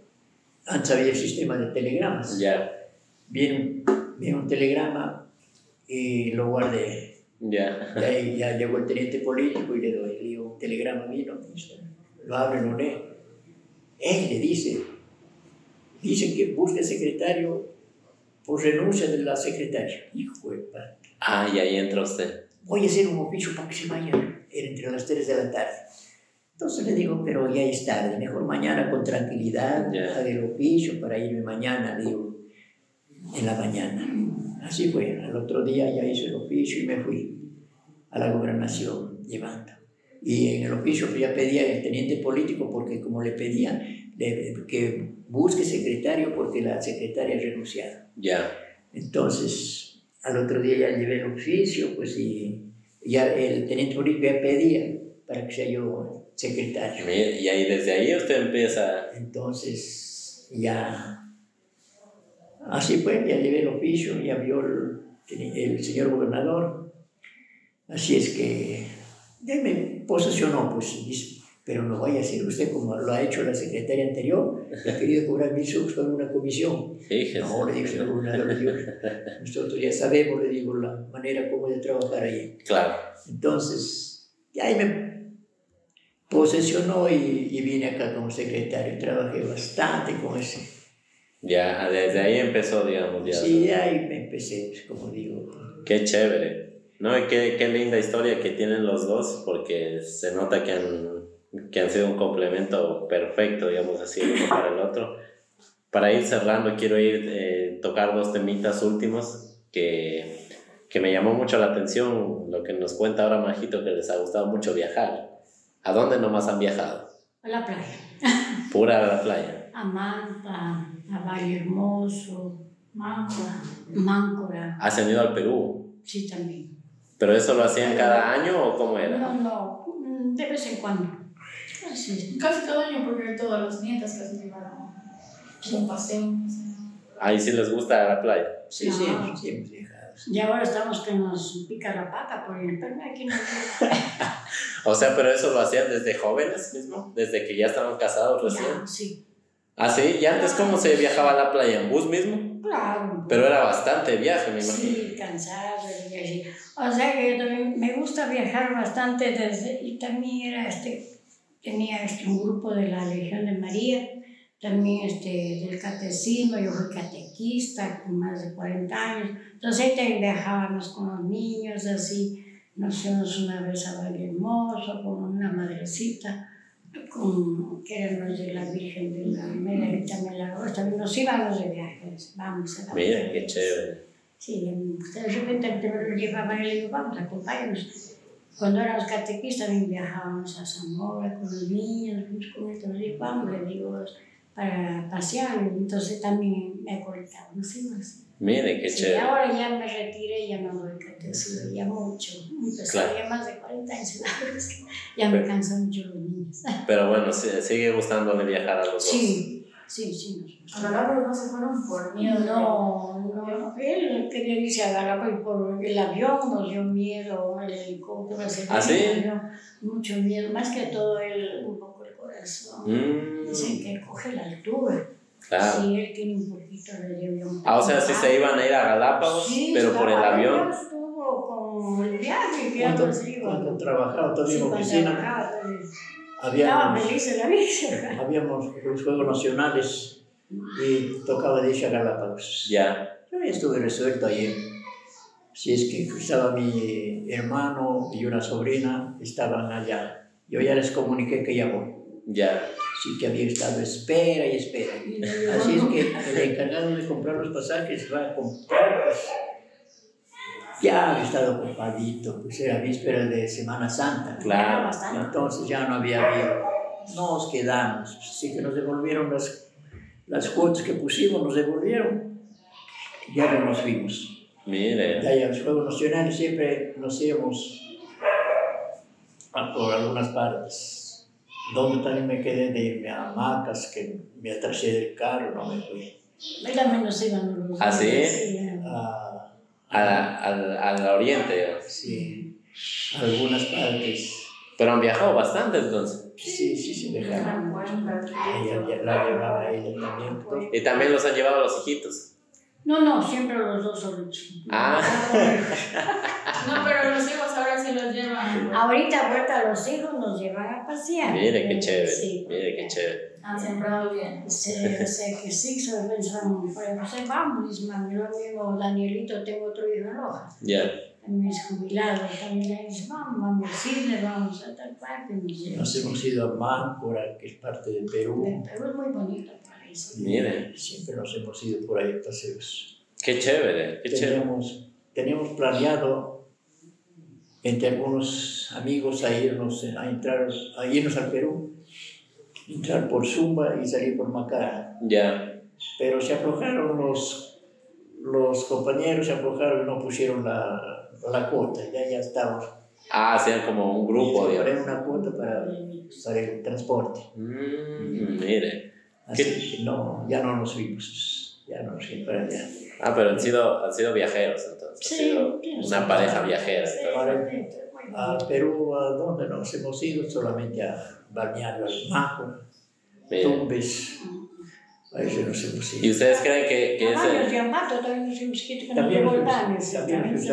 antes había el sistema de telegramas. Ya. Viene, un- viene un telegrama y lo guardé. Ya. Ya llegó el teniente político y le doy, le digo, un telegrama vino, lo abre, lee. Él le dice, dice que busque secretario por renuncia de la secretaria. Hijo de pa- Ah, y ahí entra usted. voy a hacer un oficio para que se vaya. Era entre las 3 de la tarde. Entonces le digo, pero ya es tarde, mejor mañana con tranquilidad, haga el oficio para irme mañana, le digo, en la mañana. Así fue, al otro día ya hice el oficio y me fui a la gobernación llevando. Y en el oficio pues, ya pedía el teniente político, porque como le pedían, le- que busque secretario porque la secretaria ha renunciado. Ya. Entonces, al otro día ya llevé el oficio, pues y ya el teniente político ya pedía para que sea yo secretario. Y ahí desde ahí usted empieza. Entonces, ya, así fue, ya llevé el oficio, ya vio el, el señor gobernador. Así es que ya me posesionó, pues, dice, pero no vaya a ser usted como lo ha hecho la secretaria anterior, que ha querido cobrar mil subs por una comisión. Fíjese. No, le digo, señor gobernador, le digo, nosotros ya sabemos, le digo, la manera como de trabajar ahí. Claro. Entonces, ya ahí me posesionó y, y vine acá como secretario. Trabajé bastante con ese. Ya, desde ahí empezó, digamos, ya. Sí, ahí me empecé, pues, como digo. Qué chévere. No, y qué, qué linda historia que tienen los dos, porque se nota que han que han sido un complemento perfecto, digamos así, uno para el otro. Para ir cerrando, quiero ir eh, tocar dos temitas últimos que, que me llamó mucho la atención, lo que nos cuenta ahora Majito, que les ha gustado mucho viajar. ¿A dónde nomás han viajado? A la playa. Pura a la playa. *laughs* A Manta, a Valle Hermoso, Máncora. Máncora. ¿Has ido al Perú? Sí, también. ¿Pero eso lo hacían cada año o cómo era? No, no, mm, de vez en cuando. Así. Casi cada año, porque todas las nietas casi llevaron un paseo. un paseo. Ahí sí les gusta la playa. Sí, No. siempre, siempre. Y ahora estamos que nos pica la pata por el pero aquí no. *laughs* O sea, pero eso lo hacían desde jóvenes mismo, desde que ya estaban casados recién. Ya, sí. Ah, sí, y antes cómo se viajaba a la playa en bus mismo, Claro. pero era bastante viaje, me imagino. Sí, cansado y así. O sea que yo también me gusta viajar bastante desde, y también era este, tenía este, un grupo de la Legión de María, también este, del catecismo, yo fui catequista con más de 40 años, entonces ahí también viajábamos con los niños, así, nos fuimos una vez a Valle Hermoso con una madrecita, con, que eran los de la Virgen de la Melarita Milagrosa, también nos íbamos de viajes, vamos a la Mira, qué chévere. Sí, de repente lo llevaban y le digo, vamos, acompáñanos. Cuando éramos catequistas también viajábamos a Zamora con los niños, con estos, digo, vamos, le digo, para pasear. Entonces también me acortaba, no sé más. Mire, qué Sí, chévere. ahora ya me retiré, ya no doy catecismo, ya mucho, pesado, Claro. ya más de 40 años, *laughs* la verdad es que ya me cansan mucho los niños. *laughs* Pero bueno, sí, sigue gustándole viajar a los dos. Sí, sí, sí. A Galápagos no se fueron por miedo. No, no, él quería irse a Galápagos por el avión, nos dio miedo, el helicóptero, se ¿Ah, sí? nos dio mucho miedo, más que todo él, un poco el corazón. Mm, Dicen que coge la altura. Claro. Sí, él tiene un poquito de avión. Ah, o sea, sí se iban a ir a Galápagos, Sí, pero por el avión. Estuvo con el viaje, que así, cuando trabajaba todavía en Sí, cuando oficina, habíamos, feliz en la vida. *laughs* habíamos los Juegos Nacionales y tocaba de irse a Galápagos. Ya, Yo ya estuve resuelto ayer. Si es que estaba mi hermano y una sobrina, estaban allá. Yo ya les comuniqué que ya voy. ya. Sí que había estado espera y espera. Así es que el encargado de comprar los pasajes va a comprar. pues, ya había estado ocupadito, pues era víspera de Semana Santa. Claro. bastante. Entonces ya no había habido. Nos quedamos. Así que nos devolvieron las, las cuotas que pusimos, nos devolvieron. Ya no nos fuimos. Mire, De ahí a los Juegos Nacionales siempre nos íbamos a por algunas partes. Donde también me quedé de irme a Macas, que me atrasé del carro, no me fui. Él también nos iban los ¿Ah, sí? eh. A, a- al, al oriente. sí, a algunas partes. Pero han viajado bastante entonces. Sí, sí, sí, cuenta. Ella ya la llevaba a ella también. pues. Y también los han llevado a los hijitos. No, no, siempre los dos solitos. Ah. *laughs* No, pero los hijos ahora sí los llevan. Ahorita vuelta a los hijos nos llevan a pasear. Mire qué chévere. Sí. Mire qué chévere. Han sembrado bien. Sí, o sea que sí, se pensaron, por ejemplo, se vamos, lo mismo, Danielito, tengo otro hijo en Loja, Ya. también es jubilado, también le dice, vamos, vamos al cine, vamos a tal parte, nos hemos ido a Máncora, que es parte de Perú. Pero es muy bonito para eso. Mire. Siempre nos hemos ido por ahí a paseos. Qué chévere, qué chévere. Teníamos, teníamos planeado entre algunos amigos a irnos, a entrar, a irnos al Perú, entrar por Zumba y salir por Macara. Ya. Pero se aflojaron los, los compañeros, se aflojaron y no pusieron la, la cuota, ya, ya estábamos. Ah, hacían como un grupo, Se digamos. una cuota para, para el transporte. Mm, mire. Así ¿Qué? que no, ya no nos fuimos, ya no nos fuimos para allá. Ah, pero han sido, han sido viajeros entonces. Sí, sido una pareja viajera. Sí, A. Perú, ¿a dónde nos hemos ido? Solamente a Balneario Almajo, Mire. Tumbes, a eso nos hemos ¿Y ido. ustedes creen que, que ese, también se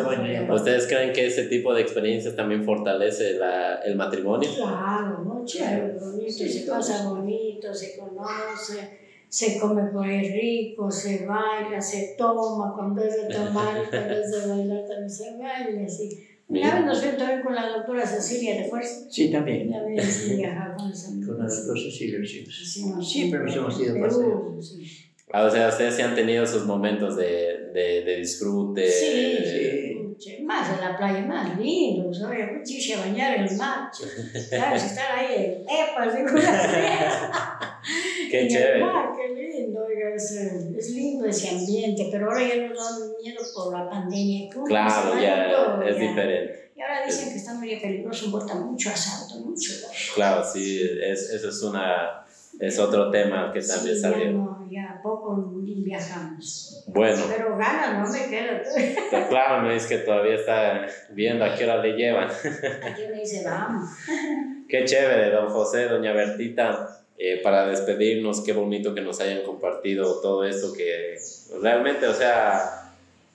ustedes creen que ese tipo de experiencias también fortalece la, el matrimonio? Claro, chévere, bonito, se pasa bonito, se conoce, se come por ahí rico, se baila, se toma, cuando es de tomar, *laughs* cuando es de bailar también se baila, así. Una vez nos fuimos también con la doctora Cecilia de Fuerza. Sí, también. Una vez sí viajaba con la doctora Cecilia. Hicimos Siempre nos hemos ido sí. Ah, o sea, ustedes sí han tenido sus momentos de, de, de disfrute. Sí, sí. Más en la playa, más lindo, ¿sabes? Pucha, a bañar en el mar. Claro, estar ahí en Epas, en Qué chévere. el mar, qué lindo, oiga, es, eh, es lindo ese ambiente, pero ahora ya nos dan miedo por la pandemia. ¿Cómo se Claro, ya todo, es ya? diferente. Y ahora dicen que está muy peligroso, importa mucho asalto, mucho. Claro, sí, es, eso es una es otro tema que también Sí, ya salió. no, ya poco viajamos. Bueno, Pero ganas no me quedo. pues claro, me dice que todavía está viendo a qué hora le llevan. Aquí me dice, vamos. Qué chévere, don José, doña Bertita. Eh, para despedirnos, qué bonito que nos hayan compartido todo esto que realmente, o sea,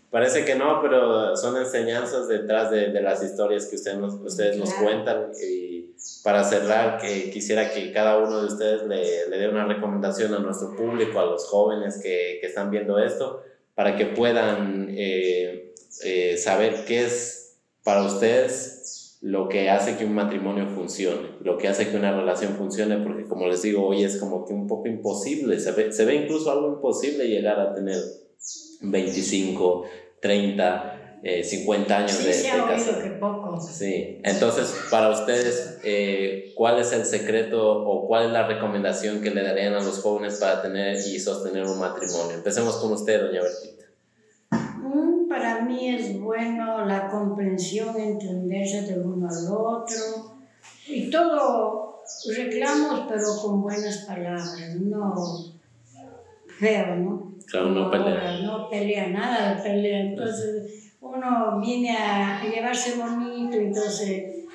parece que no, pero son enseñanzas detrás de, de las historias que ustedes nos, ustedes nos cuentan. Y para cerrar, que quisiera que cada uno de ustedes le, le dé una recomendación a nuestro público, a los jóvenes que, que están viendo esto, para que puedan eh, eh, saber qué es para ustedes lo que hace que un matrimonio funcione, lo que hace que una relación funcione, porque como les digo, hoy es como que un poco imposible, se ve, se ve incluso algo imposible llegar a tener 25, 30, eh, 50 años Sí, de, se de casado. que poco. Sí, entonces para ustedes, eh, ¿cuál es el secreto o cuál es la recomendación que le darían a los jóvenes para tener y sostener un matrimonio? Empecemos con usted, doña Bertita. Para mí es bueno la comprensión, entenderse de uno al otro y todo reclamos, pero con buenas palabras, no feo, ¿no? Claro, no pelea. No pelea nada de pelea, entonces uno viene a llevarse bonito, entonces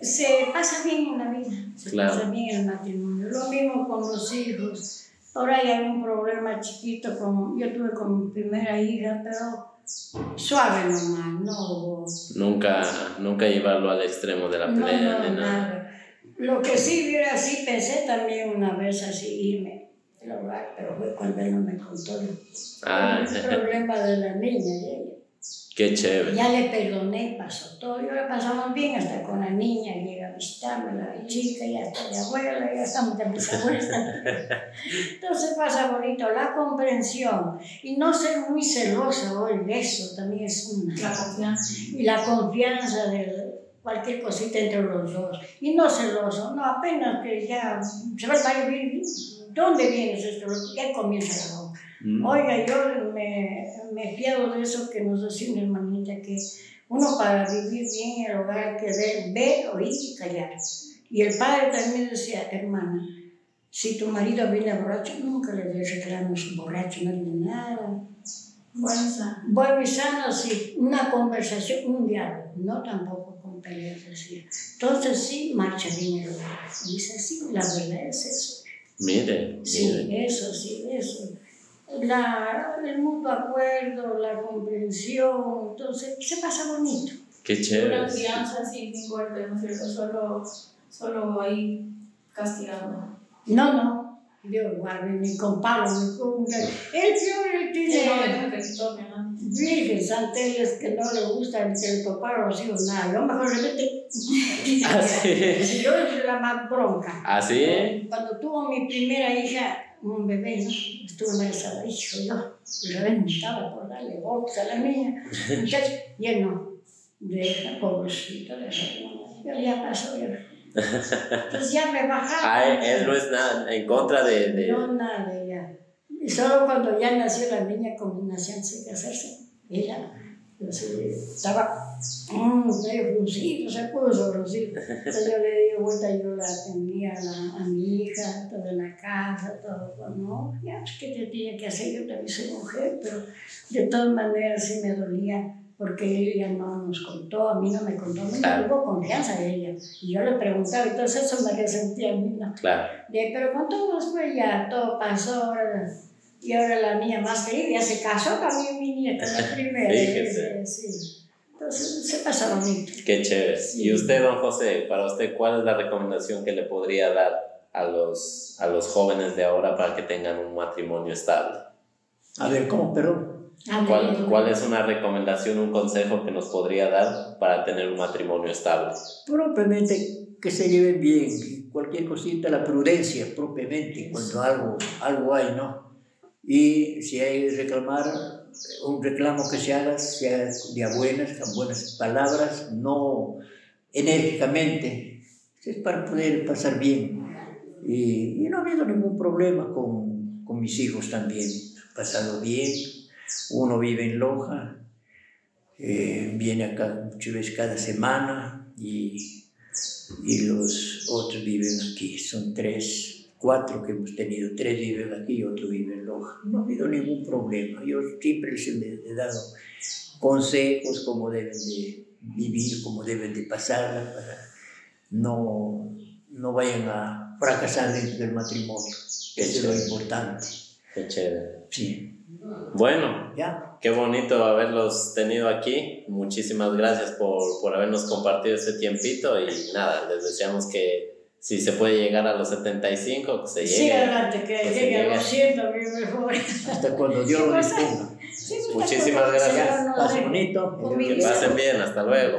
se pasa bien en la vida, se Claro. pasa bien en el matrimonio. Lo mismo con los hijos. Ahora hay un problema chiquito, con, yo tuve con mi primera hija, pero suave nomás, no Nunca, nunca llevarlo al extremo de la no, pelea no, ni nada. nada. Lo que sí hubiera, sí pensé también una vez así irme pero fue cuando él no me contó el Ah, problema de la niña ella. Qué chévere. Ya le perdoné, pasó todo, y ahora pasamos bien hasta con la niña, llega a visitarme la chica, ya está de abuela, ya estamos de mis abuelas. *laughs* Entonces pasa bonito la comprensión y no ser muy celoso, hoy eso también es una La confianza. y la confianza de cualquier cosita entre los dos. Y no celoso, no, apenas que ya se va a ir, ¿dónde vienes esto? Ya comienza la. Mm. Oiga, yo me, me fiado de eso que nos decía una hermanita, que uno para vivir bien en el hogar hay que ver, ver, oír y callar. Y el padre también decía, hermana, si tu marido viene borracho, nunca le des reclamos borracho, no le nada. Bueno, Bueno y sano, sí, una conversación, un diálogo, no tampoco con peleas así. Entonces sí, marcha bien el hogar. Dice, sí, la verdad es eso. Mire, Sí, mire. eso, sí, eso. La, el mutuo acuerdo, la comprensión, entonces se pasa bonito. Qué una chévere. crianza así sin golpe, ¿no es cierto? Solo, solo ahí castigando. No, no, Dios guarde, ni con palo, ni con... El no tiene virgen, santeles que no le gusta el que le toparon así o nada. Yo mejor le mete... *laughs* ¿Ah, sí? Si yo soy la más bronca. ¿Ah, sí? Cuando tuvo mi primera hija, un bebé, ¿no? Estuve embarazada, hijo, yo reventaba por darle box a la niña. Muchacho, y él no. Deja, pobrecito, deja. Yo ya pasó, ya. Entonces ya me bajaba. Ah, él no es nada en contra de... de- No, nada, ya. Y solo cuando ya nació la niña, combinación sin casarse, ella entonces, estaba mm, medio fruncido, se puso fruncido. Entonces yo le di vuelta, yo la atendía a, mi hija, todo en la casa, todo. Pues, no, ya, pues, ¿qué te tenía que hacer? Yo también soy mujer, pero de todas maneras sí me dolía porque ella no nos contó, a mí no me contó, me Claro. tuvo confianza de ella. Y yo le preguntaba, entonces eso me resentía a mí, ¿no? Claro. De, pero con todo después ya todo pasó, ahora, y ahora la niña más feliz, ya se casó también mi nieta, la *laughs* primera. Fíjese. sí. Entonces se pasa bonito. Qué chévere. Sí. Y usted, don José, para usted, ¿cuál es la recomendación que le podría dar a los, a los jóvenes de ahora para que tengan un matrimonio estable? A ver, ¿cómo? Perdón. ¿Cuál. ¿Cuál es una recomendación, un consejo que nos podría dar para tener un matrimonio estable? Propiamente que se lleven bien, cualquier cosita, la prudencia propiamente, cuando algo, algo hay, ¿no? Y si hay reclamar, un reclamo que se haga, sea de buenas, con buenas palabras, no enérgicamente, es para poder pasar bien. Y, y no ha habido ningún problema con, con mis hijos también, pasado bien, uno vive en Loja, eh, viene acá muchas veces cada semana y, y los otros viven aquí. Son tres, cuatro que hemos tenido. Tres viven aquí y otro vive en Loja. No ha habido ningún problema. Yo siempre les he dado consejos cómo deben de vivir, cómo deben de pasarla para no, no vayan a fracasar dentro del matrimonio. Eso es lo importante. Qué chévere. Sí. Bueno, ¿Ya? qué bonito haberlos tenido aquí. Muchísimas gracias por, por habernos compartido este tiempito y nada, les deseamos que si se puede llegar a los 75, que se Sí, llegue. adelante, que que se llegue a los 100, bien mejor. Hasta cuando Dios lo disponga. Sí, pues, Muchísimas gracias. bien, no, Pase no, bonito. Que pasen bien, hasta luego.